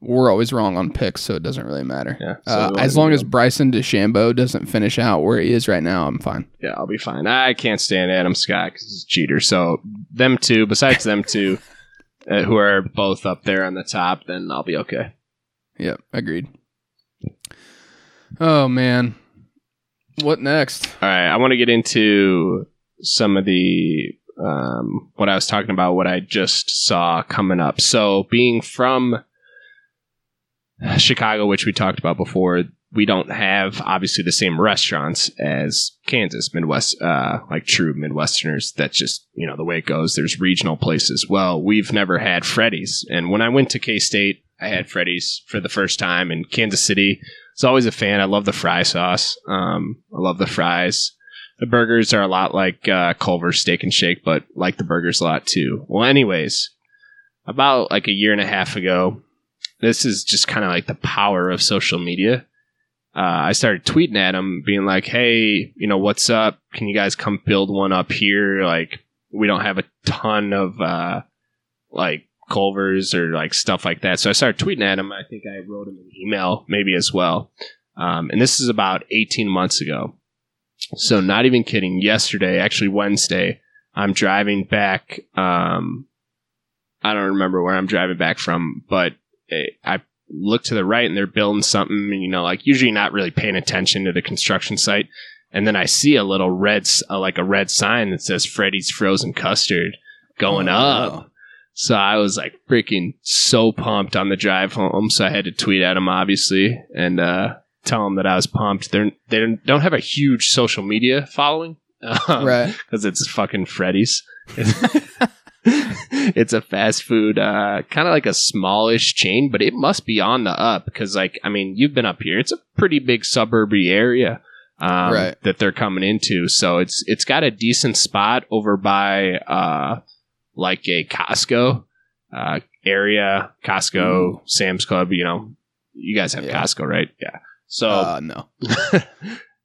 we're always wrong on picks, so it doesn't really matter. Yeah. so Uh, as long as. Bryson DeChambeau doesn't finish out where he is right now, I'm fine. yeah, I'll be fine. I can't stand Adam Scott because he's a cheater. So them two, besides them two, uh, who are both up there on the top, then I'll be okay. Yep, agreed. Oh man, what next? All right, I want to get into some of the um, what I was talking about, what I just saw coming up. So, being from Chicago, which we talked about before, we don't have obviously the same restaurants as Kansas, Midwest, uh, like true Midwesterners. That's just you know the way it goes. There's regional places. Well, we've never had Freddy's, and when I went to K State, I had Freddy's for the first time in Kansas City. I was always a fan. I love the fry sauce. Um, I love the fries. The burgers are a lot like uh, Culver's Steak and Shake, but like the burgers a lot too. Well, anyways, about like a year and a half ago, this is just kind of like the power of social media. Uh, I started tweeting at them, being like, "Hey, you know what's up? Can you guys come build one up here? Like, we don't have a ton of uh, like Culver's or like stuff like that." So I started tweeting at them. I think I wrote them an email, maybe as well. Um, and this is about 18 months ago. So not even kidding. Yesterday, actually Wednesday, I'm driving back. Um, I don't remember where I'm driving back from, but eh, I look to the right and they're building something. And, you know, like usually not really paying attention to the construction site, and then I see a little red, uh, like a red sign that says Freddy's Frozen Custard going Oh, up. wow. So I was like freaking so pumped on the drive home. So I had to tweet at him, obviously, and uh, tell them that I was pumped. They're, they don't have a huge social media following, um, right. Because it's fucking Freddy's. it's a fast food, uh, kind of like a smallish chain, but it must be on the up because, like, I mean, you've been up here. It's a pretty big suburby area um, Right. that they're coming into. So it's it's got a decent spot over by uh, like a Costco uh, area, Costco, Ooh. Sam's Club. You know, you guys have Yeah. Costco, right? Yeah. So uh, no,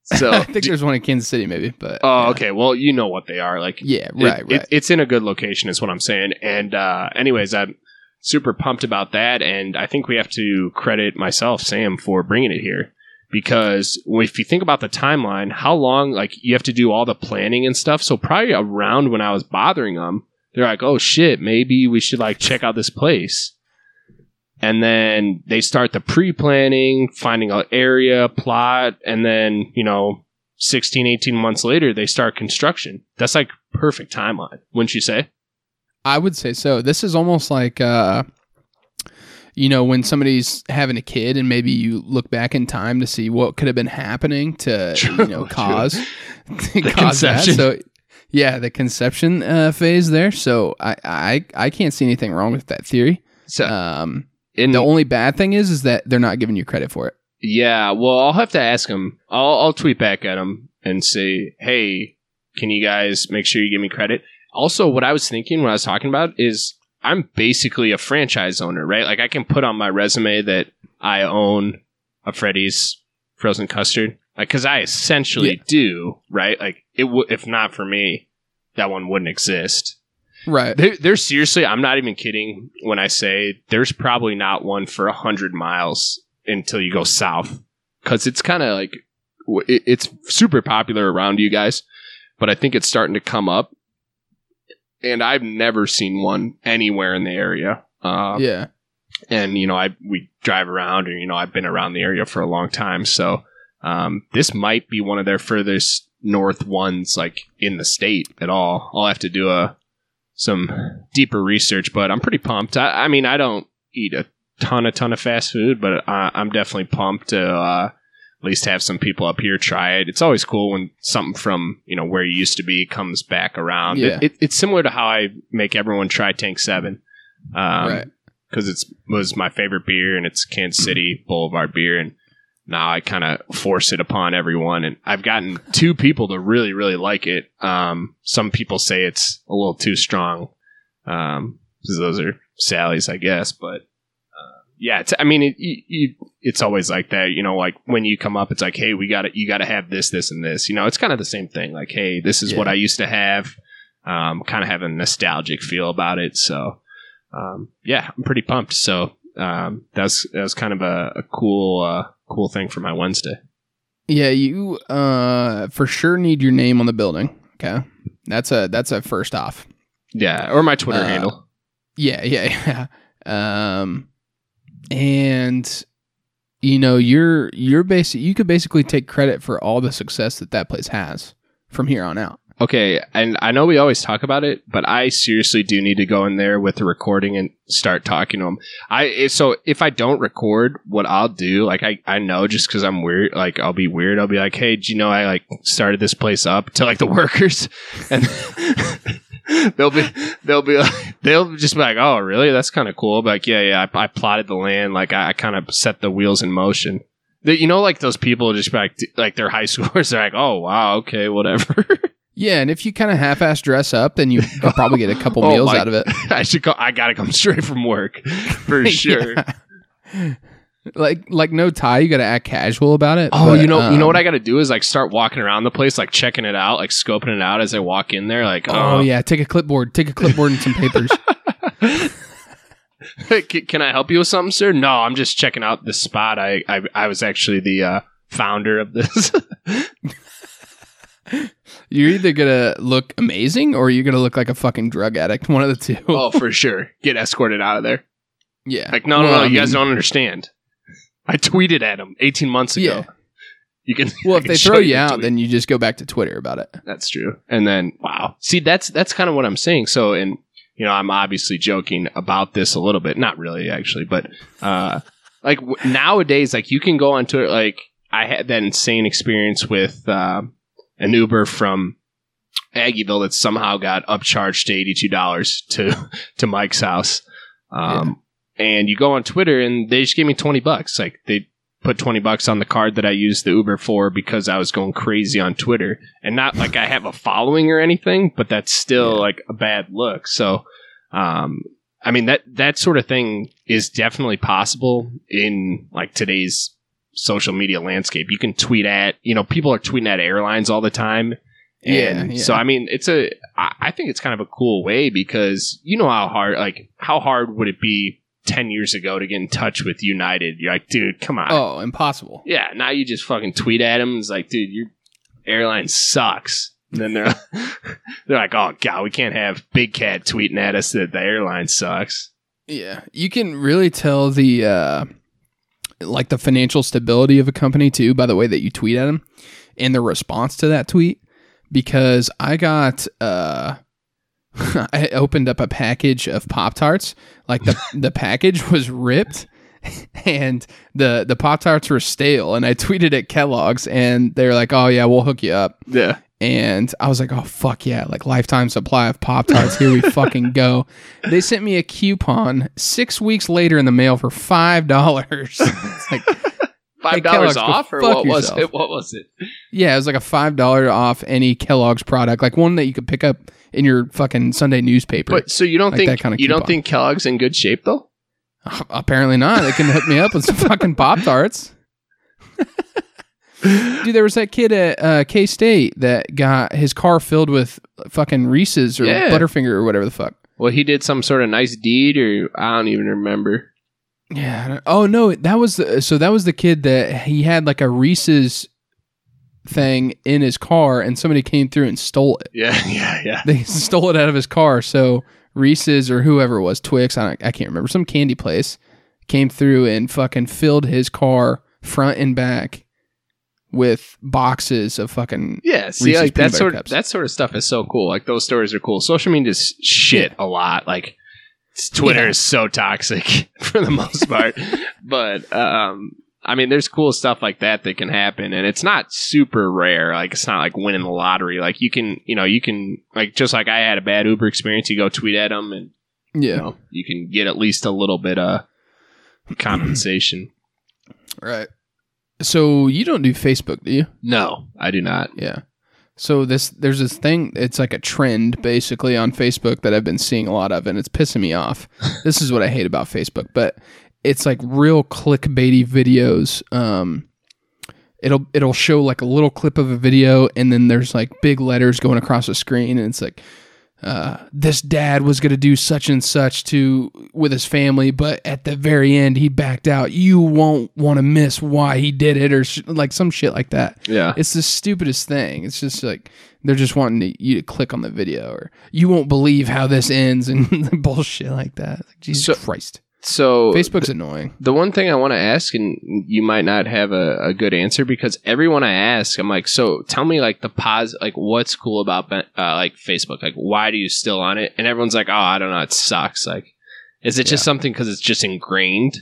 so I think there's one in Kansas City, maybe. But Oh, yeah. okay. Well, you know what they are. Like, Yeah, it- right, it- right. it's in a good location, is what I'm saying. And, uh, anyways, I'm super pumped about that. And I think we have to credit myself, Sam, for bringing it here. Because if you think about the timeline, how long, like, you have to do all the planning and stuff. So, probably around when I was bothering them, they're like, oh shit, maybe we should, like, check out this place. And then they start the pre-planning, finding an area, plot, and then, you know, 16, 18 months later, they start construction. That's like perfect timeline, wouldn't you say? I would say so. This is almost like, uh, you know, when somebody's having a kid and maybe you look back in time to see what could have been happening to, True, you know, cause, to The cause that. conception. So, yeah, the conception uh, phase there. So I, I, I can't see anything wrong with that theory. So, Um, in, the only bad thing is, is that they're not giving you credit for it. yeah, well, I'll have to ask them. I'll, I'll tweet back at them and say, hey, can you guys make sure you give me credit? Also, what I was thinking when I was talking about is I'm basically a franchise owner, right? Like I can put on my resume that I own a Freddy's frozen custard, like because I essentially Yeah. do, right? Like it would, if not for me, that one wouldn't exist. Right. There, there's seriously, I'm not even kidding when I say there's probably not one for a hundred miles until you go south, because it's kind of like it, it's super popular around you guys, but I think it's starting to come up, and I've never seen one anywhere in the area. Uh, yeah. and you know I we drive around and you know I've been around the area for a long time so um, this might be one of their furthest north ones like in the state at all I'll have to do a some deeper research but I'm pretty pumped I, I mean I don't eat a ton a ton of fast food but I, I'm definitely pumped to uh, at least have some people up here try it it's always cool when something from you know where you used to be comes back around Yeah. it, it, it's similar to how I make everyone try Tank 7 um, right. because it's was my favorite beer and it's Kansas City Boulevard beer and now I kind of force it upon everyone and I've gotten two people to really really like it. Um, some people say it's a little too strong um, those are Sally's, I guess, but. uh, Yeah, it's, I mean, it, you, you, it's always like that, you know. Like when you come up, it's like, hey, we got to, you got to have this, this, and this. You know, it's kind of the same thing. Like, hey, this is what I used to have. Um, kind of have a nostalgic feel about it. So, um, yeah, I'm pretty pumped. So um, that's that was kind of a, a cool uh, cool thing for my Wednesday. Yeah, you uh for sure need your name on the building. Okay. That's a that's a first off. Yeah, or my Twitter Uh, handle. Yeah, yeah, yeah. Um and you know, you're you're basic you could basically take credit for all the success that that place has from here on out. Okay, and I know we always talk about it, but I seriously do need to go in there with the recording and start talking to them. I eh, so if I don't record, what I'll do, like I I know just because I'm weird, like I'll be weird. I'll be like, hey, do you know I like started this place up to like the workers, and they'll be they'll be like, they'll just be like, oh really? That's kind of cool. But like, yeah, yeah, I, I plotted the land, like I, I kind of set the wheels in motion. You know, like those people just like, like they're high schoolers. They're like, oh wow, okay, whatever. Yeah, and if you kind of half-ass dress up, then you could probably get a couple Oh meals my- out of it. I should go. I gotta come straight from work for sure. Yeah. Like like no tie, you got to act casual about it. Oh, but, you know, you know um, what I got to do is like start walking around the place, like checking it out, like scoping it out as I walk in there. Like, Oh yeah, take a clipboard, take a clipboard and some papers. can, can I help you with something, sir? No, I'm just checking out the spot. I I, I was actually the uh, founder of this. You're either gonna look amazing or you're gonna look like a fucking drug addict. One of the two. oh, for sure. Get escorted out of there. yeah. Like, no, no, Well, no. I You guys don't understand. I tweeted at him 18 months ago. Yeah. You can. Well, if can they throw you you out, tweet. then you just go back to Twitter about it. That's true. And then wow. See, that's that's kind of what I'm saying. So and you know, I'm obviously joking about this a little bit. Not really actually, but uh like w- nowadays like you can go on Twitter like I had that insane experience with uh, an Uber from Aggieville that somehow got upcharged to $82 to to Mike's house. Um and you go on Twitter and they just gave me 20 bucks. Like they put 20 bucks on the card that I used the Uber for because I was going crazy on Twitter. And not like I have a following or anything, but that's still Yeah. like a bad look. So, um, I mean, that, that sort of thing is definitely possible in like today's social media landscape. You can tweet at, you know, people are tweeting at airlines all the time. Yeah, And yeah. so, I mean, it's a I think it's kind of a cool way because you know how hard, like, how hard would it be 10 years ago to get in touch with United? You're like, dude, come on. Oh, impossible. Yeah, now you just fucking tweet at them. It's like, dude, your airline sucks. And then they're they're like, oh god, we can't have Big Cat tweeting at us that the airline sucks. Yeah, you can really tell the uh, like the financial stability of a company too by the way that you tweet at them and the response to that tweet. Because I got, uh, I opened up a package of Pop Tarts. Like the the package was ripped, and the the Pop Tarts were stale. And I tweeted at Kellogg's, and they're like, "Oh yeah, we'll hook you up." Yeah. And I was like, oh, fuck yeah. Like, lifetime supply of Pop Tarts. Here we fucking go. They sent me a coupon six weeks later in the mail for $5. It's like, Five dollars go off, or what was it? What was it? yeah, it was like a $5 off any Kellogg's product, like one that you could pick up in your fucking Sunday newspaper. But so you don't Like that think kinda you don't think Kellogg's in good shape though? Apparently not. They can hook me up with some fucking Pop Tarts. Dude, there was that kid at uh, K State that got his car filled with fucking Reese's or Yeah. Butterfinger or whatever the fuck. Well, he did some sort of nice deed, or I don't even remember. Yeah. I don't- Oh no, that was the, so that was the kid that he had like a Reese's thing in his car, and somebody came through and stole it. Yeah, yeah, yeah. They stole it out of his car. So Reese's or whoever it was, Twix, I, don't, I can't remember, some candy place came through and fucking filled his car front and back with boxes of fucking Yeah, see, Reese's like that sort cups. that sort of stuff is so cool. Like those stories are cool. Social media's shit a lot. Like Twitter Yeah. is so toxic for the most part. but um, I mean, there's cool stuff like that that can happen, and it's not super rare. Like it's not like winning the lottery. Like you can, you know, you can like just like I had a bad Uber experience. You go tweet at them, and you yeah, know you can get at least a little bit of compensation. right. So you don't do Facebook, do you? no, I do not. Yeah. So this there's this thing. It's like a trend basically on Facebook that I've been seeing a lot of, and it's pissing me off. this is what I hate about Facebook, but it's like real clickbaity videos. Um, it'll it'll show like a little clip of a video, and then there's like big letters going across the screen, and it's like. Uh, this dad was going to do such and such to with his family, but at the very end he backed out. You won't want to miss why he did it, or sh- like some shit like that. Yeah. It's the stupidest thing. It's just like they're just wanting to, you to click on the video, or you won't believe how this ends, and bullshit like that. Like, Jesus So- Christ, So Facebook's annoying. The one thing I want to ask, and you might not have a, a good answer because everyone I ask, I'm like, so tell me like the pos, like what's cool about uh, like Facebook? Like, why do you still on it? And everyone's like, oh, I don't know, it sucks. Like, is it just Yeah. something because it's just ingrained?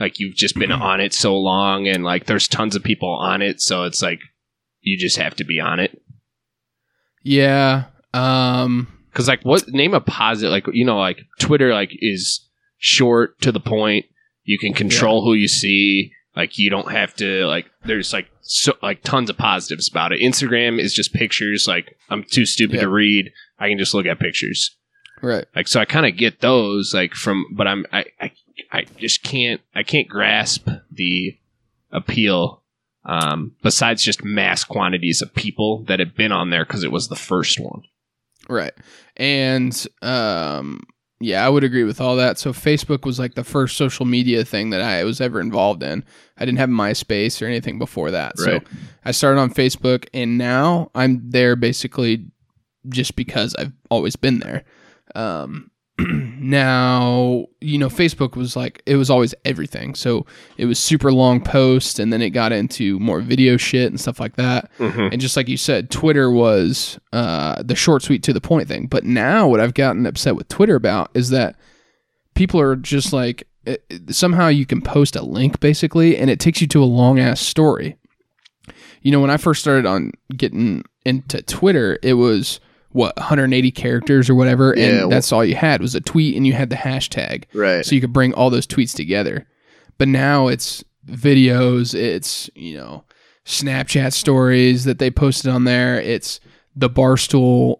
Like you've just been on it so long, and like there's tons of people on it, so it's like you just have to be on it. Yeah. Um. Because like, what name a positive? Like you know, like Twitter, like is short to the point. You can control who you see. Like you don't have to like. There's like so like tons of positives about it. Instagram is just pictures. Like I'm too stupid Yeah. to read. I can just look at pictures. Right. Like so, I kind of get those. Like from, but I'm I, I I just can't I can't grasp the appeal. Um, besides just mass quantities of people that have been on there because it was the first one. Right. And um. Yeah, I would agree with all that. So Facebook was like the first social media thing that I was ever involved in. I didn't have MySpace or anything before that. So I started on Facebook and now I'm there basically just because I've always been there. Um, now, you know, Facebook was like, it was always everything. So it was super long posts and then it got into more video shit and stuff like that. Mm-hmm. And just like you said, Twitter was uh, the short, sweet, to the point thing. But now, what I've gotten upset with Twitter about is that people are just like, it, it- somehow you can post a link basically, and it takes you to a long ass story. You know, when I first started on getting into Twitter, it was what 180 characters or whatever, Yeah, and well- that's all you had was a tweet, and you had the hashtag Right. so you could bring all those tweets together. But now it's videos, it's, you know, Snapchat stories that they posted on there. It's the Barstool,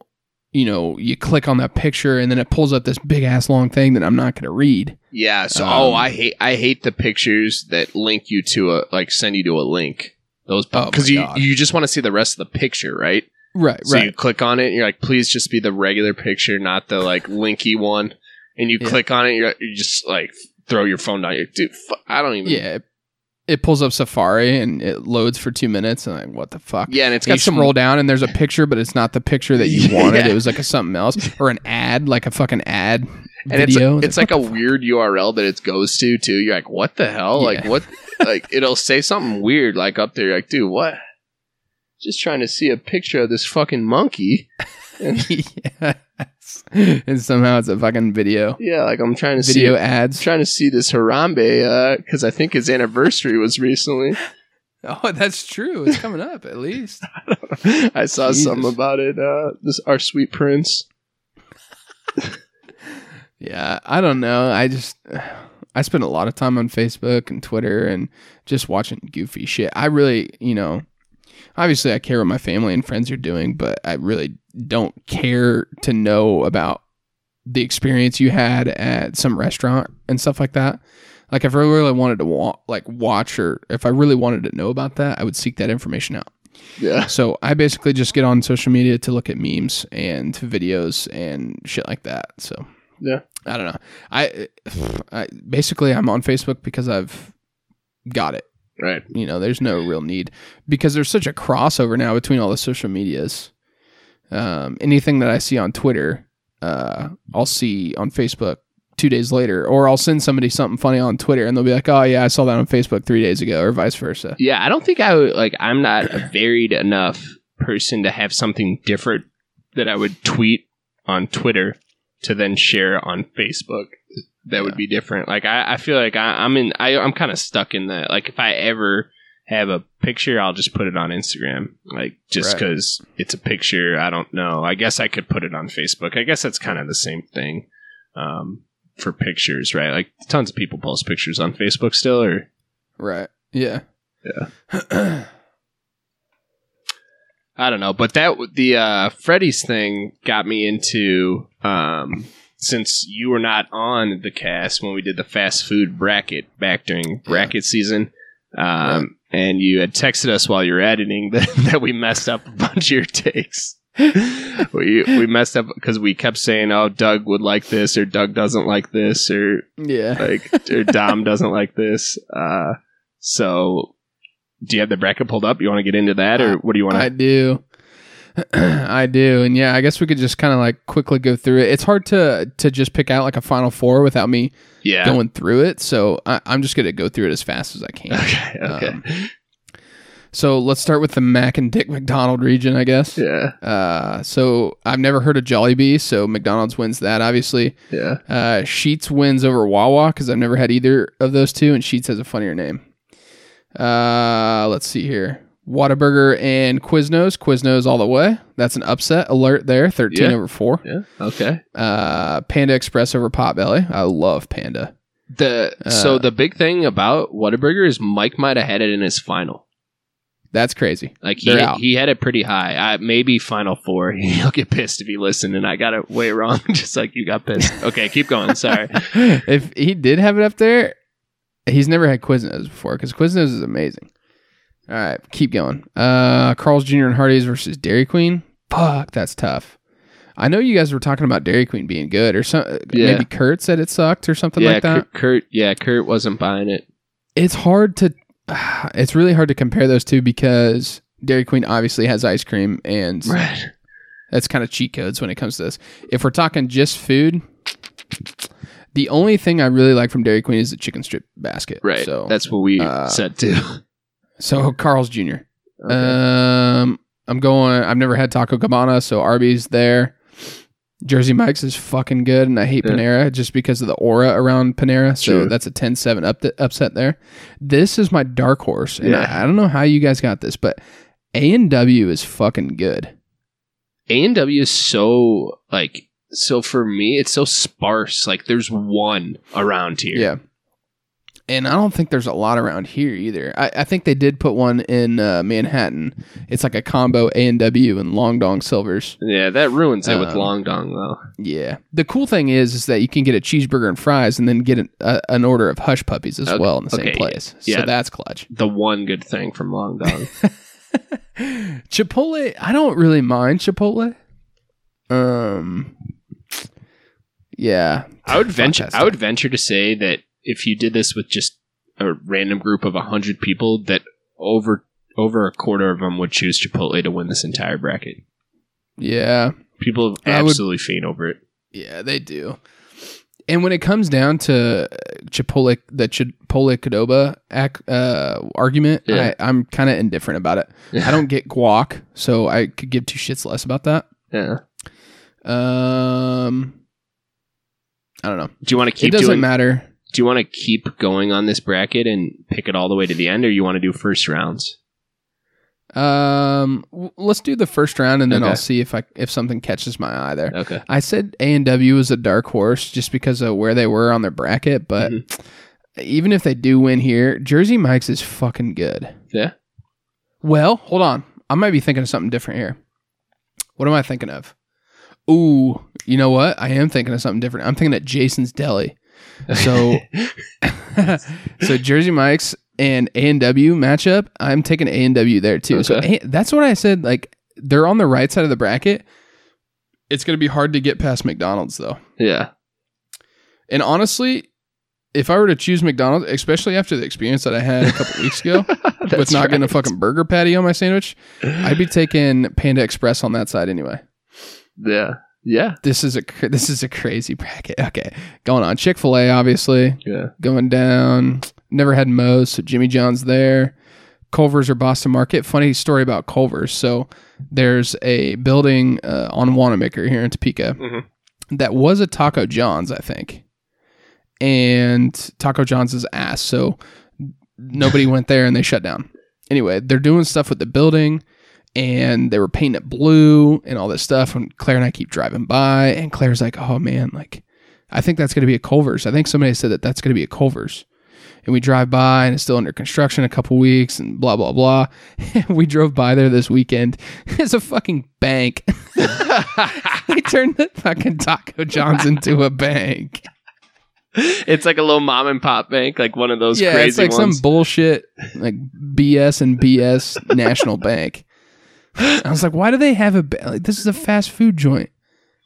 you know, you click on that picture and then it pulls up this big ass long thing that I'm not going to read. Yeah. So, Um, oh, I hate I hate the pictures that link you to a like send you to a link. Those Oh because my you God. you just want to see the rest of the picture, right? Right, So you click on it, and you're like, please just be the regular picture, not the like linky one. And you Yeah. click on it, you're you just like throw your phone down. You're like, dude, I don't even. yeah. it pulls up Safari and it loads for two minutes, and I'm like, what the fuck? Yeah, and it's And you got some scroll down and there's a picture, but it's not the picture that you wanted. Yeah. It was like a something else or an ad, like a fucking ad and it's video. it's like a weird URL that it goes to too. You're like, what the hell? Like what? like it'll say something weird like up there. You're like, dude, what? Just trying to see a picture of this fucking monkey. yes. and somehow it's a fucking video. Yeah, like I'm trying to Video see. ads. Trying to see this Harambe because I think his anniversary was recently. Oh, that's true. It's coming up at least. I saw Jesus. something about it. Uh, this our sweet prince. Yeah, I don't know. I just I spend a lot of time on Facebook and Twitter and just watching goofy shit. I really, you know, obviously I care what my family and friends are doing, but I really don't care to know about the experience you had at some restaurant and stuff like that. Like if I really wanted to wa- like watch or if I really wanted to know about that, I would seek that information out. Yeah, So I basically just get on social media to look at memes and videos and shit like that. So Yeah. I don't know. I, I basically I'm on Facebook because I've got it. Right. You know, there's no real need because there's such a crossover now between all the social medias. Um, anything that I see on Twitter, uh, I'll see on Facebook two days later, or I'll send somebody something funny on Twitter, and they'll be like, "Oh yeah, I saw that on Facebook three days ago," or vice versa. Yeah, I don't think I would like. I'm not a varied enough person to have something different that I would tweet on Twitter to then share on Facebook. That would be different. Like I, I feel like I, I'm in. I, I'm kind of stuck in that. Like if I ever have a picture, I'll just put it on Instagram. Like just Right. because it's a picture. I don't know. I guess I could put it on Facebook. I guess that's kind of the same thing. Um, for pictures, right? Like tons of people post pictures on Facebook still, or Right. Yeah. Yeah. I don't know, but that the uh, Freddy's thing got me into um, since you were not on the cast when we did the fast food bracket back during bracket season, um, and you had texted us while you were editing that, that we messed up a bunch of your takes. we we messed up because we kept saying, "Oh, Doug would like this," or "Doug doesn't like this," or yeah. like or Dom doesn't like this. Uh, so, do you have the bracket pulled up? You want to get into that, or what do you want I to? do. I do. And yeah, I guess we could just kind of like quickly go through it. It's hard to to just pick out like a final four without me Yeah. going through it. So I, I'm just gonna go through it as fast as I can. Okay. Okay. Um, So let's start with the Mac and Dick McDonald region, I guess. yeah. Uh, so I've never heard of Jollibee, so McDonald's wins that. Obviously, Yeah. uh, Sheetz wins over Wawa because I've never had either of those two, and Sheetz has a funnier name. Uh, let's see here. Whataburger and Quiznos. Quiznos all the way. That's an upset alert there. 13 Yeah. over 4. Yeah. Okay. Uh, Panda Express over Potbelly. I love Panda. The Uh, so the big thing about Whataburger is Mike might have had it in his final. That's crazy. Like he had, he had it pretty high. I, maybe final four. He'll get pissed if he listened, and I got it way wrong, just like you got pissed. Okay, keep going. Sorry. if he did have it up there, he's never had Quiznos before because Quiznos is amazing. All right, keep going. Uh, Carl's Jr. and Hardee's versus Dairy Queen. Fuck, that's tough. I know you guys were talking about Dairy Queen being good, or some Yeah. maybe Kurt said it sucked or something yeah, like that. Kurt, Kurt. Yeah, Kurt wasn't buying it. It's hard to, it's really hard to compare those two because Dairy Queen obviously has ice cream, and Right. that's kind of cheat codes when it comes to this. If we're talking just food, the only thing I really like from Dairy Queen is the chicken strip basket. Right. So That's what we uh, said too. so Carl's Jr. Okay. Um, I'm going. I've never had Taco Cabana, so Arby's there. Jersey Mike's is fucking good, and I hate Yeah. Panera just because of the aura around Panera. So True. that's a 10-7 up upset there. This is my dark horse, and Yeah. I, I don't know how you guys got this, but A and W is fucking good. A and W is so like so for me it's so sparse. Like there's one around here. Yeah. And I don't think there's a lot around here either. I, I think they did put one in uh, Manhattan. It's like a combo A and W and Long Dong Silvers. Yeah, that ruins it with Um, Long Dong though. Yeah. The cool thing is, is that you can get a cheeseburger and fries, and then get an, an order of hush puppies as Okay. well in the same place. Yeah. So that's clutch. The one good thing from Long Dong. Chipotle, I don't really mind Chipotle. Um. Yeah. I would venture I would venture to say that if you did this with just a random group of hundred people that over over a quarter of them would choose Chipotle to win this entire bracket. Yeah. People I would- absolutely faint over it. Yeah, they do. And when it comes down to uh, Chipotle, the Chipotle Qdoba ac- uh, argument, Yeah. I, I'm kind of indifferent about it. I don't get guac, so I could give two shits less about that. Yeah. Um, I don't know. Do you want to keep it doesn't doing? matter. Do you want to keep going on this bracket and pick it all the way to the end, or you want to do first rounds? Um, w- let's do the first round, and then Okay. I'll see if I if something catches my eye there. Okay. I said A and W was a dark horse just because of where they were on their bracket, but Mm-hmm. even if they do win here, Jersey Mike's is fucking good. Yeah. Well, hold on. I might be thinking of something different here. What am I thinking of? Ooh, you know what? I am thinking of something different. I'm thinking of Jason's Deli. So, so Jersey Mike's and A and W matchup. I'm taking A and W there too. So A- that's what I said. Like they're on the right side of the bracket. It's going to be hard to get past McDonald's though. yeah. And honestly, if I were to choose McDonald's, especially after the experience that I had a couple weeks ago with not getting a fucking burger patty on my sandwich, I'd be taking Panda Express on that side anyway. Yeah. Yeah. This is a cr- this is a crazy bracket. Okay, going on Chick Fil A, obviously Yeah. going down. Never had Moe's, so Jimmy John's there. Culver's or Boston Market. Funny story about Culver's. So there's a building uh, on Wanamaker here in Topeka Mhm. that was a Taco John's, I think, and Taco John's is ass. So nobody went there and they shut down. Anyway, they're doing stuff with the building and they were painting it blue and all this stuff. And Claire and I keep driving by, and Claire's like, "Oh man, like I think that's going to be a Culver's. I think somebody said that that's going to be a Culver's." And we drive by, and it's still under construction, a couple weeks, and blah blah blah. we drove by there this weekend. It's a fucking bank. they turned the fucking Taco John's into a bank. It's like a little mom and pop bank, like one of those yeah, crazy it's like ones. some bullshit, like BS and BS national bank. I was like, why do they have a ba- like? This is a fast food joint.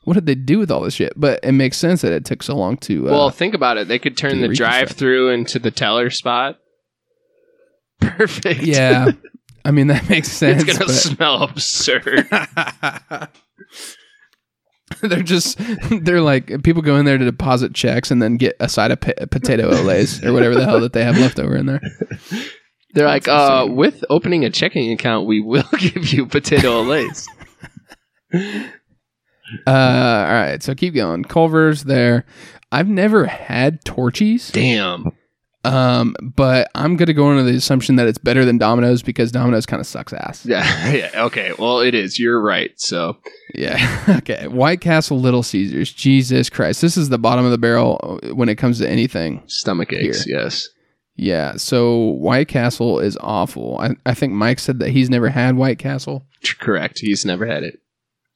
What did they do with all this shit? But it makes sense that it took so long to. Uh, well, think about it. They could turn the the drive-through into the teller spot. Perfect. yeah, I mean that makes sense. it's gonna but- smell absurd. they're just they're like people go in there to deposit checks and then get a side of pa- potato Olés or whatever the hell that they have left over in there. They're like, uh, with opening a checking account, we will give you potato lays. Uh, all right, so keep going. Culver's there. I've never had Torchy's, Damn. um, but I'm gonna go into the assumption that it's better than Domino's because Domino's kind of sucks ass. Yeah. yeah. Okay. Well, it is. You're right. So Yeah. okay. White Castle, Little Caesars. Jesus Christ, this is the bottom of the barrel when it comes to anything. stomach aches. Yes. Yeah. So White Castle is awful. I, I think Mike said that he's never had White Castle. Correct. He's never had it.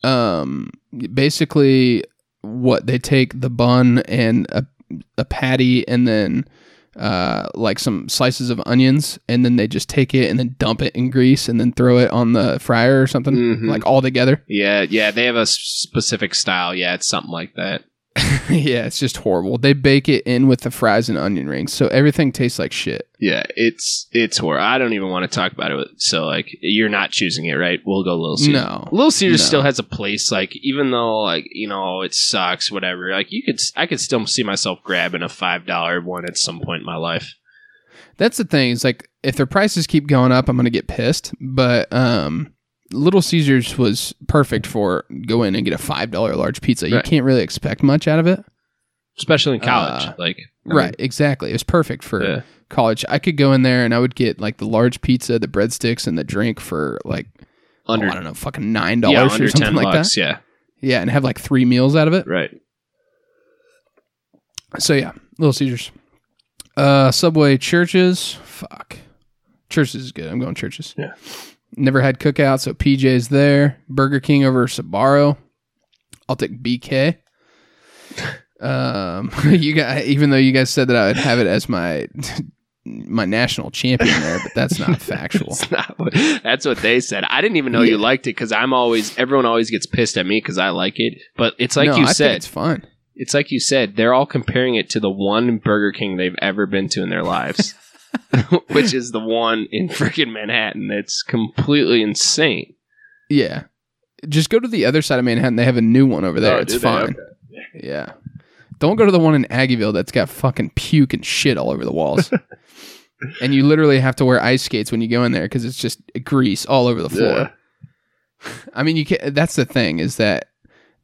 Um, basically, what they take the bun and a a patty and then uh like some slices of onions and then they just take it and then dump it in grease and then throw it on the fryer or something Mhm. like all together. Yeah. Yeah. They have a specific style. Yeah. It's something like that. yeah, it's just horrible. They bake it in with the fries and onion rings, so everything tastes like shit. Yeah. It's it's horrible. I don't even want to talk about it. So like, you're not choosing it, right? We'll go Little Caesars. No. Little Caesars No. still has a place. Like, even though like you know it sucks, whatever. Like, you could I could still see myself grabbing a five dollar one at some point in my life. That's the thing. Is like if their prices keep going up, I'm gonna get pissed. But um, Little Caesars was perfect for go in and get a five dollar large pizza. You Right. can't really expect much out of it. especially in college. Uh, like, I right. Exactly. It was perfect for yeah. college. I could go in there and I would get like the large pizza, the breadsticks, and the drink for like under oh, I don't know, fucking nine yeah, dollars under or something ten like bucks. that. Yeah, Yeah, and have like three meals out of it. right. So yeah, Little Caesars. Uh Subway Church's. Fuck. Church's is good. I'm going Church's. Yeah. Never had cookout, so PJ's there. Burger King over Sbarro. I'll take BK. Um you guys even though you guys said that I would have it as my my national champion there, but that's not factual. Not what- that's what they said. I didn't even know you liked it because I'm always everyone always gets pissed at me because I like it. But it's like no, you I said. think it's fun. it's like you said. They're all comparing it to the one Burger King they've ever been to in their lives. which is the one in freaking Manhattan. that's completely insane. Yeah. Just go to the other side of Manhattan. They have a new one over there. Oh, it's fine. Okay. Yeah. Don't go to the one in Aggieville that's got fucking puke and shit all over the walls. and you literally have to wear ice skates when you go in there because it's just grease all over the floor. Yeah. I mean, you can't. That's the thing is that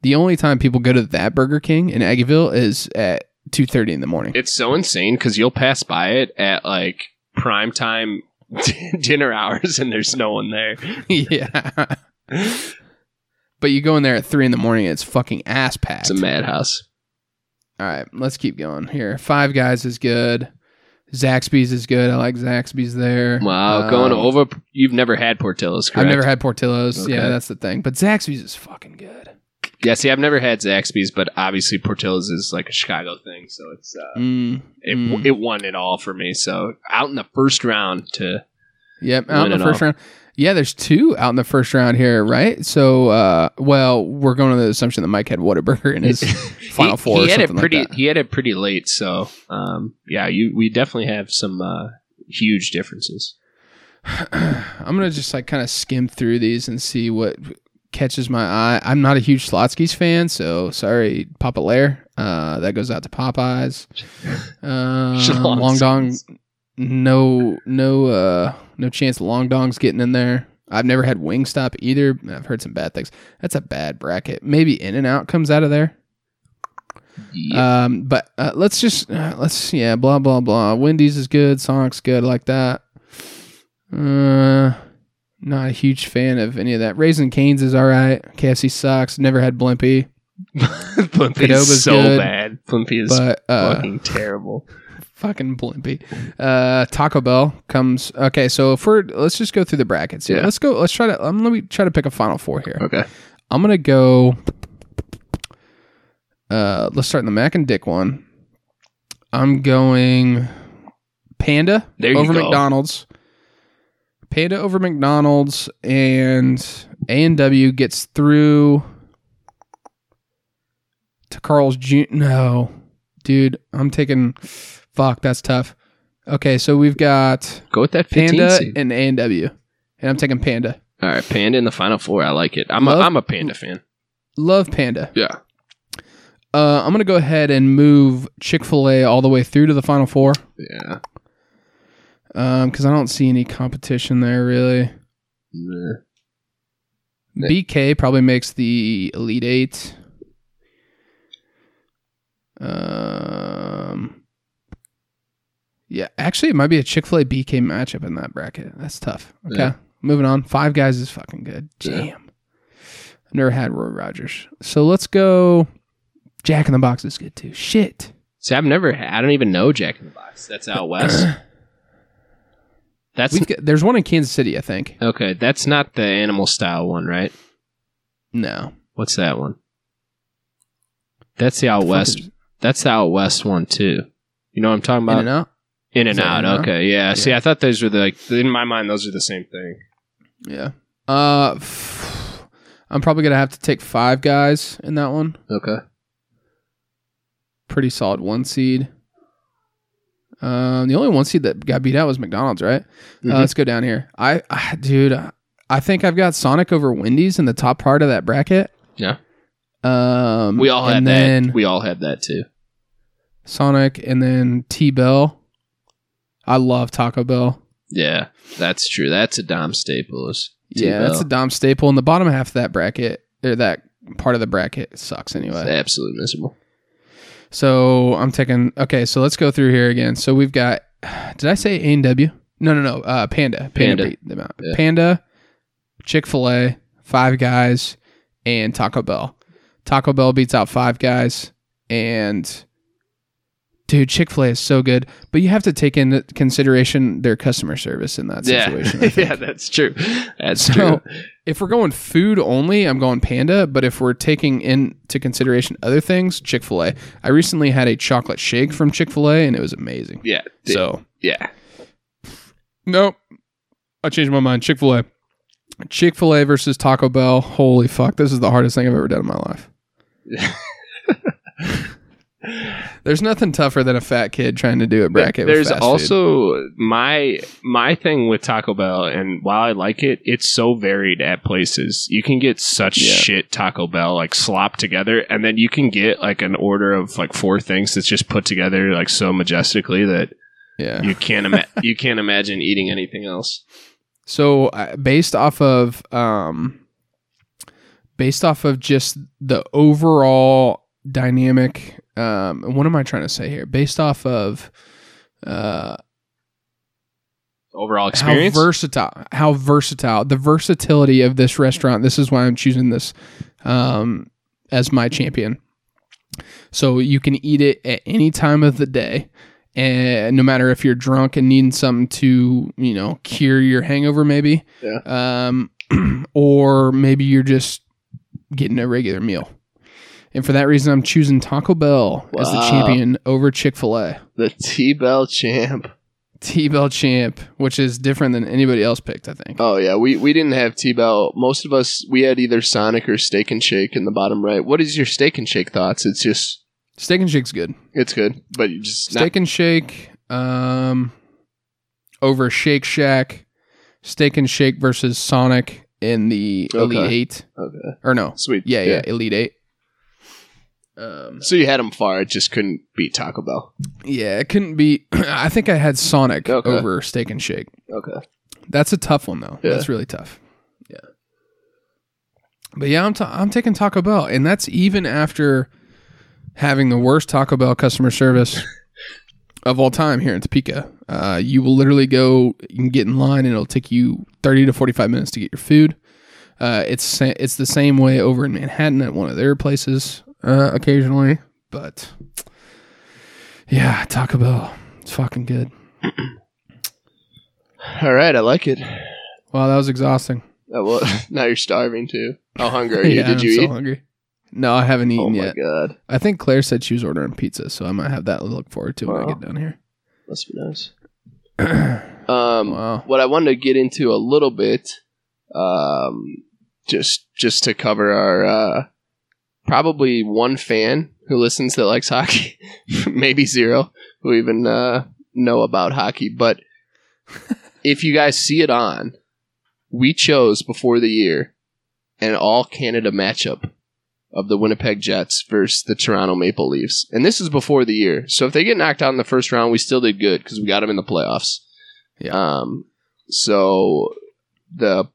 the only time people go to that Burger King in Aggieville is at two thirty in the morning. It's so insane because you'll pass by it at like prime time dinner hours and there's no one there. yeah. but you go in there at three in the morning and it's fucking ass packed. It's a madhouse. All right, let's keep going here. Five Guys is good. Zaxby's is good. I like Zaxby's there. Wow, Um, going over. You've never had Portillo's, correct? I've never had Portillo's. Yeah, that's the thing. But Zaxby's is fucking good. Yeah, see, I've never had Zaxby's, but obviously Portillo's is like a Chicago thing, so it's uh, Mm, it mm. it won it all for me. So out in the first round to Yep, out in the first all. round. Yeah, there's two out in the first round here, right? So, uh, well, we're going on the assumption that Mike had Whataburger in his final he, four. He had it pretty. Like he had it pretty late. So um, yeah, you we definitely have some uh, huge differences. I'm gonna just like kind of skim through these and see what catches my eye. I'm not a huge Schlotzsky's fan, so sorry, Papa Lair. Uh, that goes out to Popeyes. Um, Long Dong, no, no, uh, no chance. Long Dong's getting in there. I've never had Wingstop either. I've heard some bad things. That's a bad bracket. Maybe In and Out comes out of there. Yeah. Um, but uh, let's just uh, let's yeah, blah blah blah. Wendy's is good. Sonic's good. Like that. Uh, not a huge fan of any of that. Raising Cane's is all right. KFC sucks. Never had Blimpie, Blimpie Padova's is so good, bad. Blimpie is but uh, fucking terrible. fucking Blimpie. Uh, Taco Bell comes. Okay, so if we're let's just go through the brackets. here. Yeah. Let's go. Let's try to. Um, let me try to pick a final four here. Okay. I'm gonna go. Uh, let's start in the Mac and Dick one. I'm going Panda over go. McDonald's. Panda over McDonald's and A and W gets through to Carl's Jr. No, dude, I'm taking. Fuck, that's tough. Okay, so we've got Go with that Panda seed. and A and W, and I'm taking Panda. All right, Panda in the final four. I like it. I'm a, Love- I'm a Panda fan. Love Panda. Yeah. Uh, I'm gonna go ahead and move Chick Fil A all the way through to the final four, Yeah. Um, because I don't see any competition there really. Nah. Yeah. BK probably makes the Elite Eight. Um, yeah, actually, it might be a Chick Fil A BK matchup in that bracket. That's tough. Okay, Yeah. moving on. Five Guys is fucking good. Yeah. Damn, I've never had Roy Rogers. So let's go. Jack in the Box is good too. Shit. See, I've never. Had, I don't even know Jack in the Box. That's out west. That's We've got, there's one in Kansas City, I think. okay. That's not the animal style one, right? No, What's that one? That's the out Fuck west. is- That's the out west one too. You know what I'm talking In about? and out. In and Is that out. In and Out? Okay, yeah. Yeah. See, I thought those were the like in my mind those are the same thing. Yeah. Uh, f- I'm probably gonna have to take Five Guys in that one. Okay. Pretty solid one seed. Um, the only one seed that got beat out was McDonald's, right? Mhm. Uh, let's go down here. I, I, dude, I think I've got Sonic over Wendy's in the top part of that bracket. Yeah. Um, We all had that. We all had that too. Sonic, and then T Bell. I love Taco Bell. Yeah, that's true. That's a Dom staple. Is Yeah, that's a Dom staple. In the bottom half of that bracket, or that part of the bracket sucks anyway. It's absolutely miserable. So I'm taking. Okay, so let's go through here again. So we've got. Did I say A and W? No, no, no. Uh, Panda. Panda. Panda. beat them out. Yeah. Panda, Chick Fil A, Five Guys, and Taco Bell. Taco Bell beats out Five Guys, and dude, Chick Fil A is so good. But you have to take into consideration their customer service in that situation. Yeah, yeah, that's true. That's So true. if we're going food only, I'm going Panda. But if we're taking into consideration other things, Chick Fil A. I recently had a chocolate shake from Chick Fil A, and it was amazing. Yeah. th- So yeah. nope, I changed my mind. Chick Fil A, Chick Fil A versus Taco Bell. Holy fuck, this is the hardest thing I've ever done in my life. There's nothing tougher than a fat kid trying to do a bracket. with There's fast food. also my my thing with Taco Bell, and while I like it, it's so varied at places. You can get such Yeah. shit Taco Bell like slop together, and then you can get like an order of like four things that's just put together like so majestically that yeah. you can't ima- you can't imagine eating anything else. So uh, based off of um, based off of just the overall dynamic. Um, what am I trying to say here? Based off of uh, Overall experience. how versatile, how versatile, the versatility of this restaurant. This is why I'm choosing this um, as my champion. So you can eat it at any time of the day, and no matter if you're drunk and needing something to, you know, cure your hangover, maybe, um, or maybe you're just getting a regular meal. And for that reason, I'm choosing Taco Bell as the champion over Chick Fil A. the T Bell champ. T Bell champ, which is different than anybody else picked, I think. Oh yeah, we we didn't have T Bell. Most of us we had either Sonic or Steak and Shake in the bottom right. What is your Steak and Shake thoughts? It's just Steak and Shake's good. it's good, but you just not- Steak and Shake, um, over Shake Shack. Steak and Shake versus Sonic in the Okay. Elite Eight, okay, or no? sweet. Yeah, yeah, Elite Eight. Um, So you had them far. It just couldn't beat Taco Bell. yeah, it couldn't be. I think I had Sonic Okay. over Steak and Shake. Okay. That's a tough one though. Yeah. That's really tough. Yeah. But yeah, I'm ta- I'm taking Taco Bell, and that's even after having the worst Taco Bell customer service of all time here in Topeka. Uh, you will literally go, and get in line, and it'll take you 30 to 45 minutes to get your food. Uh, it's sa- it's the same way over in Manhattan at one of their places uh, occasionally, but yeah, Taco Bell, it's fucking good. All right, I like it. Wow, that was exhausting. Uh, well, now you're starving too. How hungry are you? yeah, Did I'm you so eat? hungry. No, I haven't eaten Oh eaten my yet. god, I think Claire said she was ordering pizza, so I might have that to look forward to when I Wow. get down here. must be nice. Um, wow. what I wanted to get into a little bit, um, just just to cover our uh, probably one fan who listens that likes hockey, maybe zero who even uh, know about hockey. But if you guys see it on, we chose before the year an all Canada matchup of the Winnipeg Jets versus the Toronto Maple Leafs, and this is before the year. So if they get knocked out in the first round, we still did good because we got them in the playoffs. Yeah. Um, so the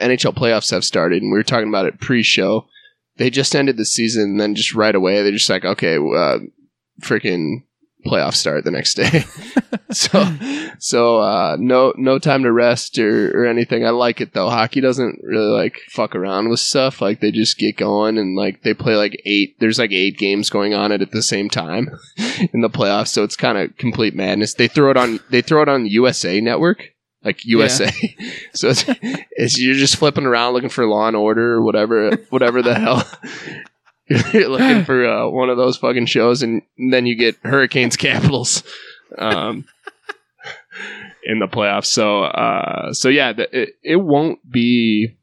NHL playoffs have started, and we were talking about it pre-show. They just ended the season, and then just right away they're just like, okay, uh, freaking playoffs start the next day. so, so uh, no, no time to rest or, or anything. I like it though. Hockey doesn't really like fuck around with stuff. Like they just get going, and like they play like eight. There's like eight games going on at, at the same time in the playoffs. So it's kind of complete madness. They throw it on. They throw it on the USA Network. Like USA, so it's, it's you're just flipping around looking for Law and Order or whatever, whatever the hell. You're looking for uh, one of those fucking shows, and then you get Hurricanes Capitals um, in the playoffs. So, uh, so yeah, the, it, it won't be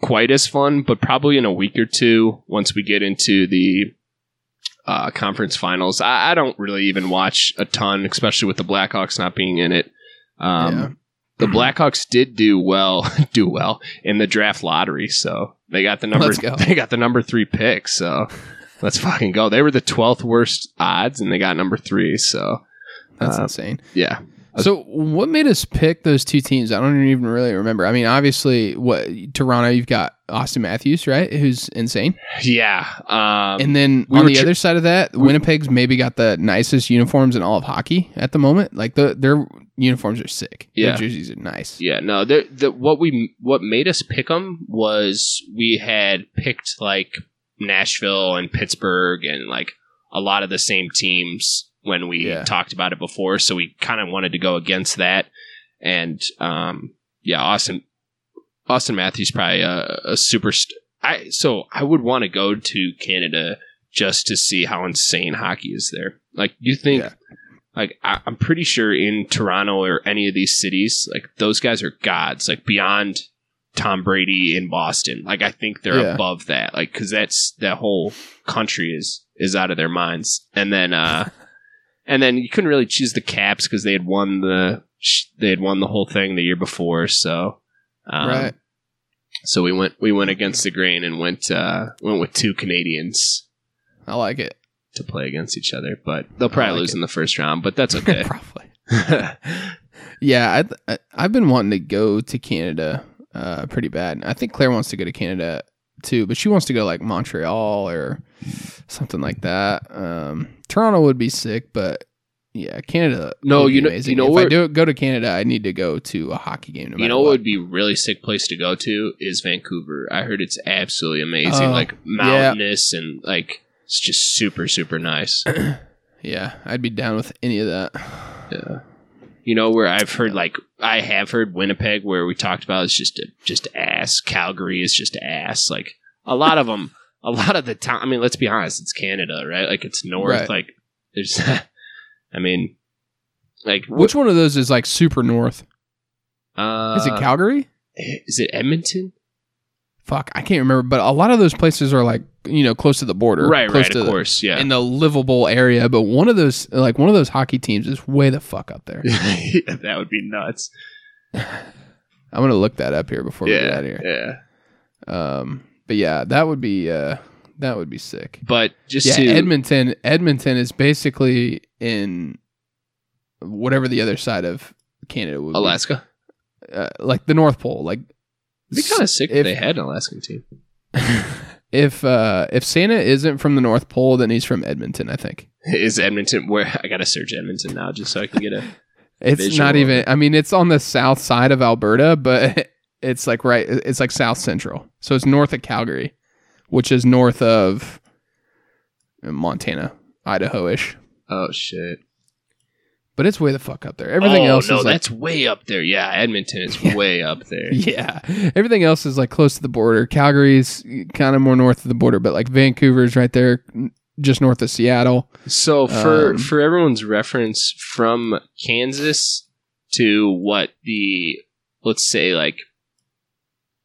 quite as fun, but probably in a week or two once we get into the uh, conference finals. I, I don't really even watch a ton, especially with the Blackhawks not being in it. Um, Yeah. The Blackhawks did do well, do well in the draft lottery, so they got the number. Go. They got the number three pick, so let's fucking go. They were the twelfth worst odds, and they got number three. So That's uh, insane. yeah, So, what made us pick those two teams? I don't even really remember. I mean, obviously, what Toronto, you've got Auston Matthews, right? Who's insane. yeah. Um, And then we on the tr- other side of that, Winnipeg's maybe got the nicest uniforms in all of hockey at the moment. Like the their uniforms are sick. Yeah. Their jerseys are nice. Yeah, no. The, the what we what made us pick them was we had picked like Nashville and Pittsburgh and like a lot of the same teams when we Yeah. talked about it before. So we kind of wanted to go against that, and um, yeah, Auston Auston Matthews probably a, a super. St- I so I would want to go to Canada just to see how insane hockey is there. Like, do you think? Yeah. Like I, I'm pretty sure in Toronto or any of these cities, like those guys are gods, like beyond Tom Brady in Boston. Like I think they're Yeah. above that, like because that's that whole country is is out of their minds. And then, uh and then you couldn't really choose the Caps because they had won the they had won the whole thing the year before. So um, right. So we went we went against the grain and went uh, went with two Canadians I like it. To play against each other, but they'll probably like lose it. in the first round. But that's okay. Probably. Yeah, I, I, I've been wanting to go to Canada uh, pretty bad. I think Claire wants to go to Canada too, but she wants to go to, like Montreal or something like that. Um, Toronto would be sick, but yeah, Canada. No, would be you know- amazing. you know if I what- do go to Canada, I need to go to a hockey game. No you know what what would be a really sick place to go to is Vancouver. I heard it's absolutely amazing, Oh, like mountainous and like it's just super super nice. Yeah, I'd be down with any of that. Yeah. You know where I've heard like I have heard Winnipeg where we talked about it's just a, just ass. Calgary is just ass. Like a lot of them, a lot of the time. I mean, let's be honest, it's Canada, right? Like it's north. Right. Like there's, I mean, like Which one of those is like super north? uh, Is it Calgary? Is it Edmonton? Fuck, I can't remember. But a lot of those places are like you know close to the border, Right, close right. to Of the- course, yeah. in the livable area. But one of those, like one of those hockey teams, is way the fuck up there. that would be nuts. I'm gonna look that up here before we get out of here. yeah. Um, but yeah, that would be uh, that would be sick. But just Yeah, to Edmonton. Edmonton is basically in whatever the other side of Canada would Alaska, be. Uh, like the North Pole. Like it'd be kind of sick if, if- they had an Alaskan team. if uh, if Santa isn't from the North Pole, then he's from Edmonton. I think Is Edmonton where I gotta search Edmonton now just so I can get a it's Visual. not even. I mean, it's on the south side of Alberta, but it's like right. It's like south central. So it's north of Calgary, which is north of Montana, Idaho ish. oh shit. But it's way the fuck up there. Everything oh, else no, is like that's way up there. Yeah, Edmonton is way up there. Yeah. Everything else is like close to the border. Calgary's kind of more north of the border, but like Vancouver's right there, just north of Seattle. So for Um, for everyone's reference, from Kansas to what the let's say like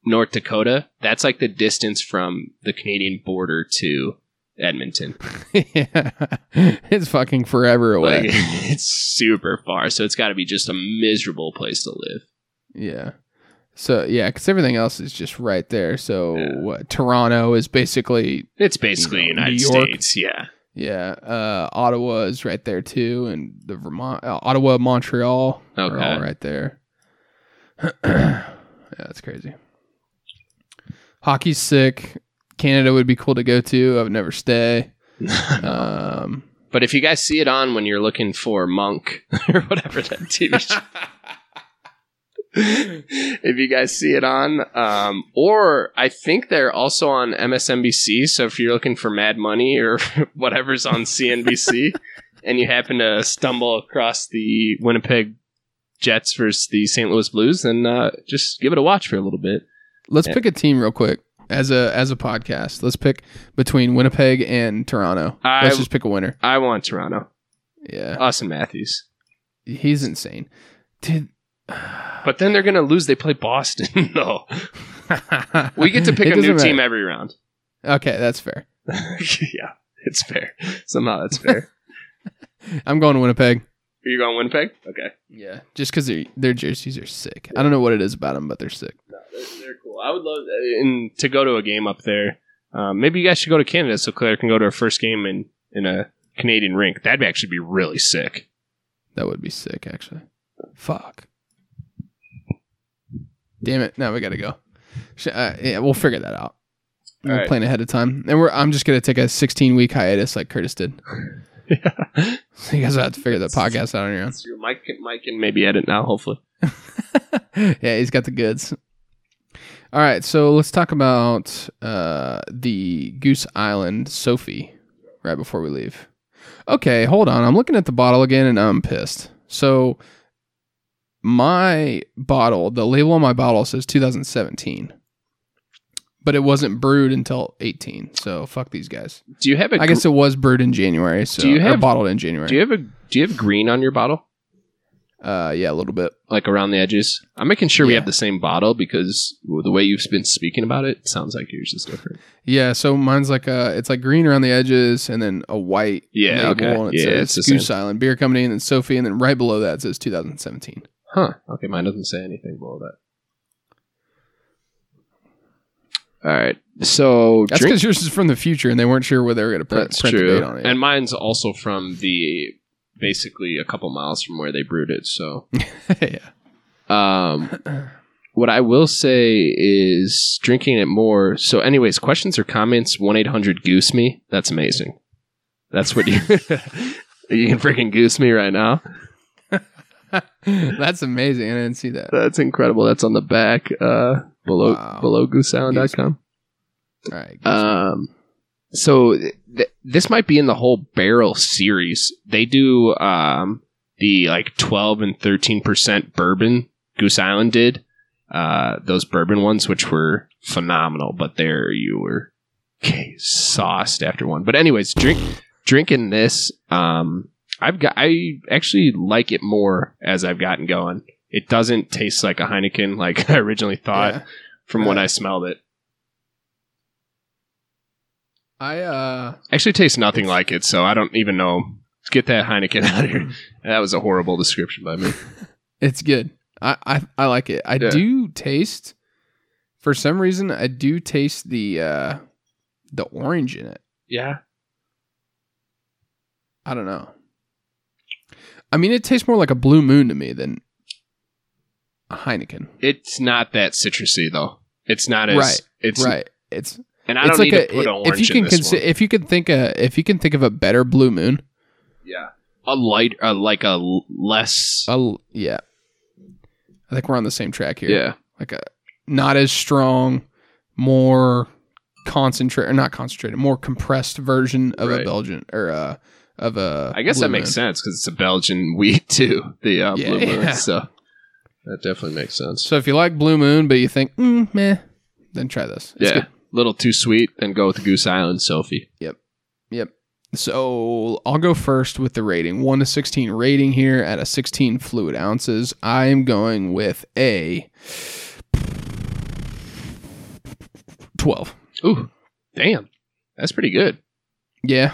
North Dakota, that's like the distance from the Canadian border to Edmonton. yeah. It's fucking forever away. Like it's super far, so it's got to be just a miserable place to live. yeah. So, yeah, because everything else is just right there. So, Yeah. what, Toronto is basically, It's basically You know, United. States, yeah. yeah. Uh, Ottawa is right there too. And the Vermont, uh, Ottawa, Montreal are all right there. yeah, that's crazy. Hockey's sick. Canada would be cool to go to. I would never stay. Um, But if you guys see it on when you're looking for Monk or whatever that TV show, if you guys see it on, um, or I think they're also on MSNBC. So if you're looking for Mad Money or whatever's on CNBC, and you happen to stumble across the Winnipeg Jets versus the St. Louis Blues, then uh, just give it a watch for a little bit. let's Yeah. pick a team real quick as a as a podcast. Let's pick between Winnipeg and Toronto. I- let's just pick a winner. I want Toronto, Yeah, Auston Matthews, he's insane, dude. but then they're gonna lose. They play Boston. no, we get to pick a new doesn't team every round. Okay, that's fair. yeah, it's fair. Somehow that's fair. I'm going to Winnipeg. Are you going Winnipeg? Okay. Yeah, just because their their jerseys are sick. I don't know what it is about them, but they're sick. No, they're, they're cool. I would love and to go to a game up there. Um, maybe you guys should go to Canada so Claire can go to her first game in in a Canadian rink. That'd actually be really sick. That would be sick, actually. Fuck. Damn it! Now we gotta go. Uh, yeah, we'll figure that out. We'll Alright. plan ahead of time, and we're. I'm just gonna take a 16 week hiatus like Curtis did. yeah. So you guys will have to figure the podcast out on your own. So Mike can, Mike can maybe edit now. Hopefully. yeah, he's got the goods. All right, so let's talk about uh, the Goose Island Sofie right before we leave. Okay, hold on. I'm looking at the bottle again and I'm pissed. So my bottle, the label on my bottle says 2017. But it wasn't brewed until 18. So fuck these guys. Do you have a I guess it was brewed in January. So Do you have- bottled in January. do you have a do you have green on your bottle? Uh, yeah, a little bit. like around the edges. I'm making sure we have the same bottle because the way you've been speaking about it, it sounds like yours is different. Yeah, so mine's like uh it's like green around the edges and then a white Yeah, label okay. and Yeah, says it's Goose Island Beer Company and then Sofie and then right below that it says 2017. Huh. Okay, mine doesn't say anything below that. All right. So That's drink- because yours is from the future and they weren't sure where they were going to print, that's print the date on it. And mine's also from the basically a couple miles from where they brewed it. So yeah. Um, what I will say is drinking it more. So, anyways, questions or comments? One eight hundred goose me. That's amazing. That's what you you can freaking goose me right now. That's amazing. I didn't see that. That's incredible. That's on the back uh, below Wow. below gooseisland.com. All right. Um, so th- this might be in the whole barrel series. They do um the like twelve and thirteen percent bourbon. Goose Island did uh those bourbon ones, which were phenomenal. But there you were okay, sauced after one. But anyways, drink drinking this. Um, I've got I actually like it more as I've gotten going. It doesn't taste like a Heineken like I originally thought Yeah. from when I smelled it. I uh actually tastes nothing like it, so I don't even know. Get that Heineken out of here. That was a horrible description by me. it's good. I I, I like it. I Yeah. do taste for some reason I do taste the uh the orange in it. Yeah. I don't know. I mean, it tastes more like a Blue Moon to me than Heineken. It's not that citrusy though. It's not as Right, it's right. It's and I it's don't like need a to put if orange you can in this consi- one. if you can think a if you can think of a better Blue Moon. Yeah. A light uh, like a less A, yeah. I think we're on the same track here. Yeah. Like a not as strong, more concentrated, or not concentrated, more compressed version of a Belgian or uh of a. I guess that makes Moon. sense cuz it's a Belgian wheat too, the uh, Yeah, blue moon. yeah. So that definitely makes sense. So if you like Blue Moon, but you think, mm, meh, then try this. It's yeah. good. Little too sweet, then go with Goose Island Sofie. Yep. Yep. So I'll go first with the rating. 1 to 16 rating here at a 16 fluid ounces. I am going with a 12. Ooh. Damn. That's pretty good. Yeah.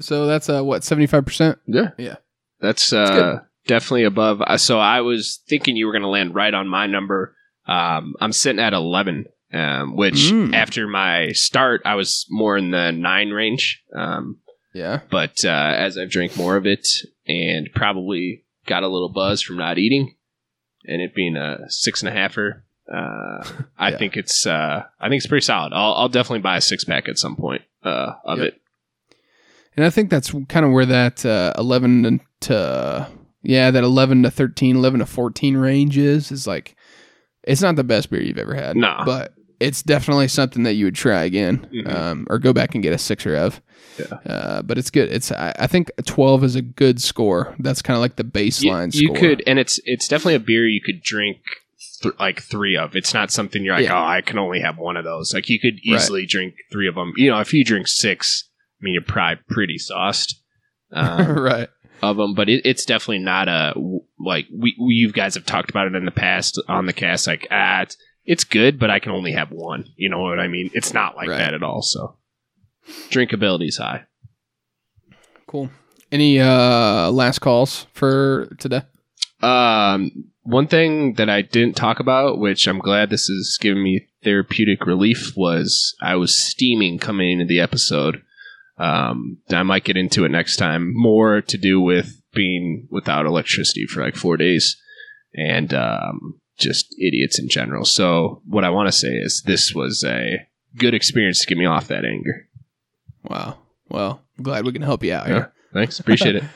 So that's uh what, 75%? Yeah. Yeah. That's uh, definitely above. uh, So I was thinking you were going to land right on my number. Um, I'm sitting at 11, um, which Mm. after my start, I was more in the nine range. Um, Yeah. but uh, as I've drank more of it and probably got a little buzz from not eating and it being a six and a halfer, uh, I Yeah. think it's uh, I think it's pretty solid. I'll, I'll definitely buy a six pack at some point uh, of Yep. it. And I think that's kind of where that uh, 11 to yeah, that 11 to 13, 11 to 14 range is is like it's not the best beer you've ever had. No. But it's definitely something that you would try again Mhm. um, or go back and get a sixer of. Yeah. Uh, but it's good. It's I, I think a 12 is a good score. That's kind of like the You, baseline you score. could, and it's it's definitely a beer you could drink th- like three of. It's not something you're like, Yeah. oh, I can only have one of those. Like you could Right. easily drink three of them. You know, if you drink six, I mean, you're probably pretty sauced um, right. Of them. But it, it's definitely not a like we, we you guys have talked about it in the past on the cast. Like, ah, it's, it's good, but I can only have one. You know what I mean? It's not like Right. that at all. So drinkability's high. Cool. Any uh last calls for today? Um, one thing that I didn't talk about, which I'm glad this is giving me therapeutic relief, was I was steaming coming into the episode. Um, I might get into it next time. More to do with being without electricity for like four days, and um, just idiots in general. So what I want to say is this was a good experience to get me off that anger. Wow. Well, I'm glad we can help you out here. Yeah. Thanks, appreciate it.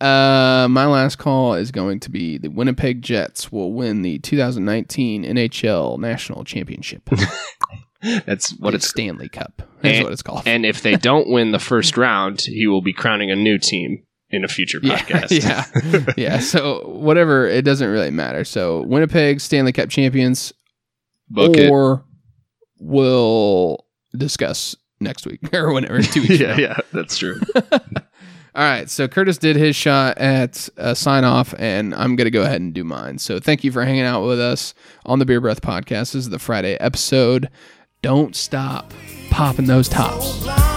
Uh, my last call is going to be the Winnipeg Jets will win the 2019 NHL National Championship. That's what The it's Stanley Cup. That's And- what it's called. And if they don't win the first round, he will be crowning a new team in a future podcast. yeah, yeah. So whatever, it doesn't really matter. So Winnipeg Stanley Cup champions, Book it. or we'll discuss next week or whenever two weeks. yeah, now. yeah, that's true. All right, so Curtis did his shot at a sign off, and I'm gonna go ahead and do mine. So thank you for hanging out with us on the Beer Breath Podcast. This is the Friday episode. Don't stop popping those tops.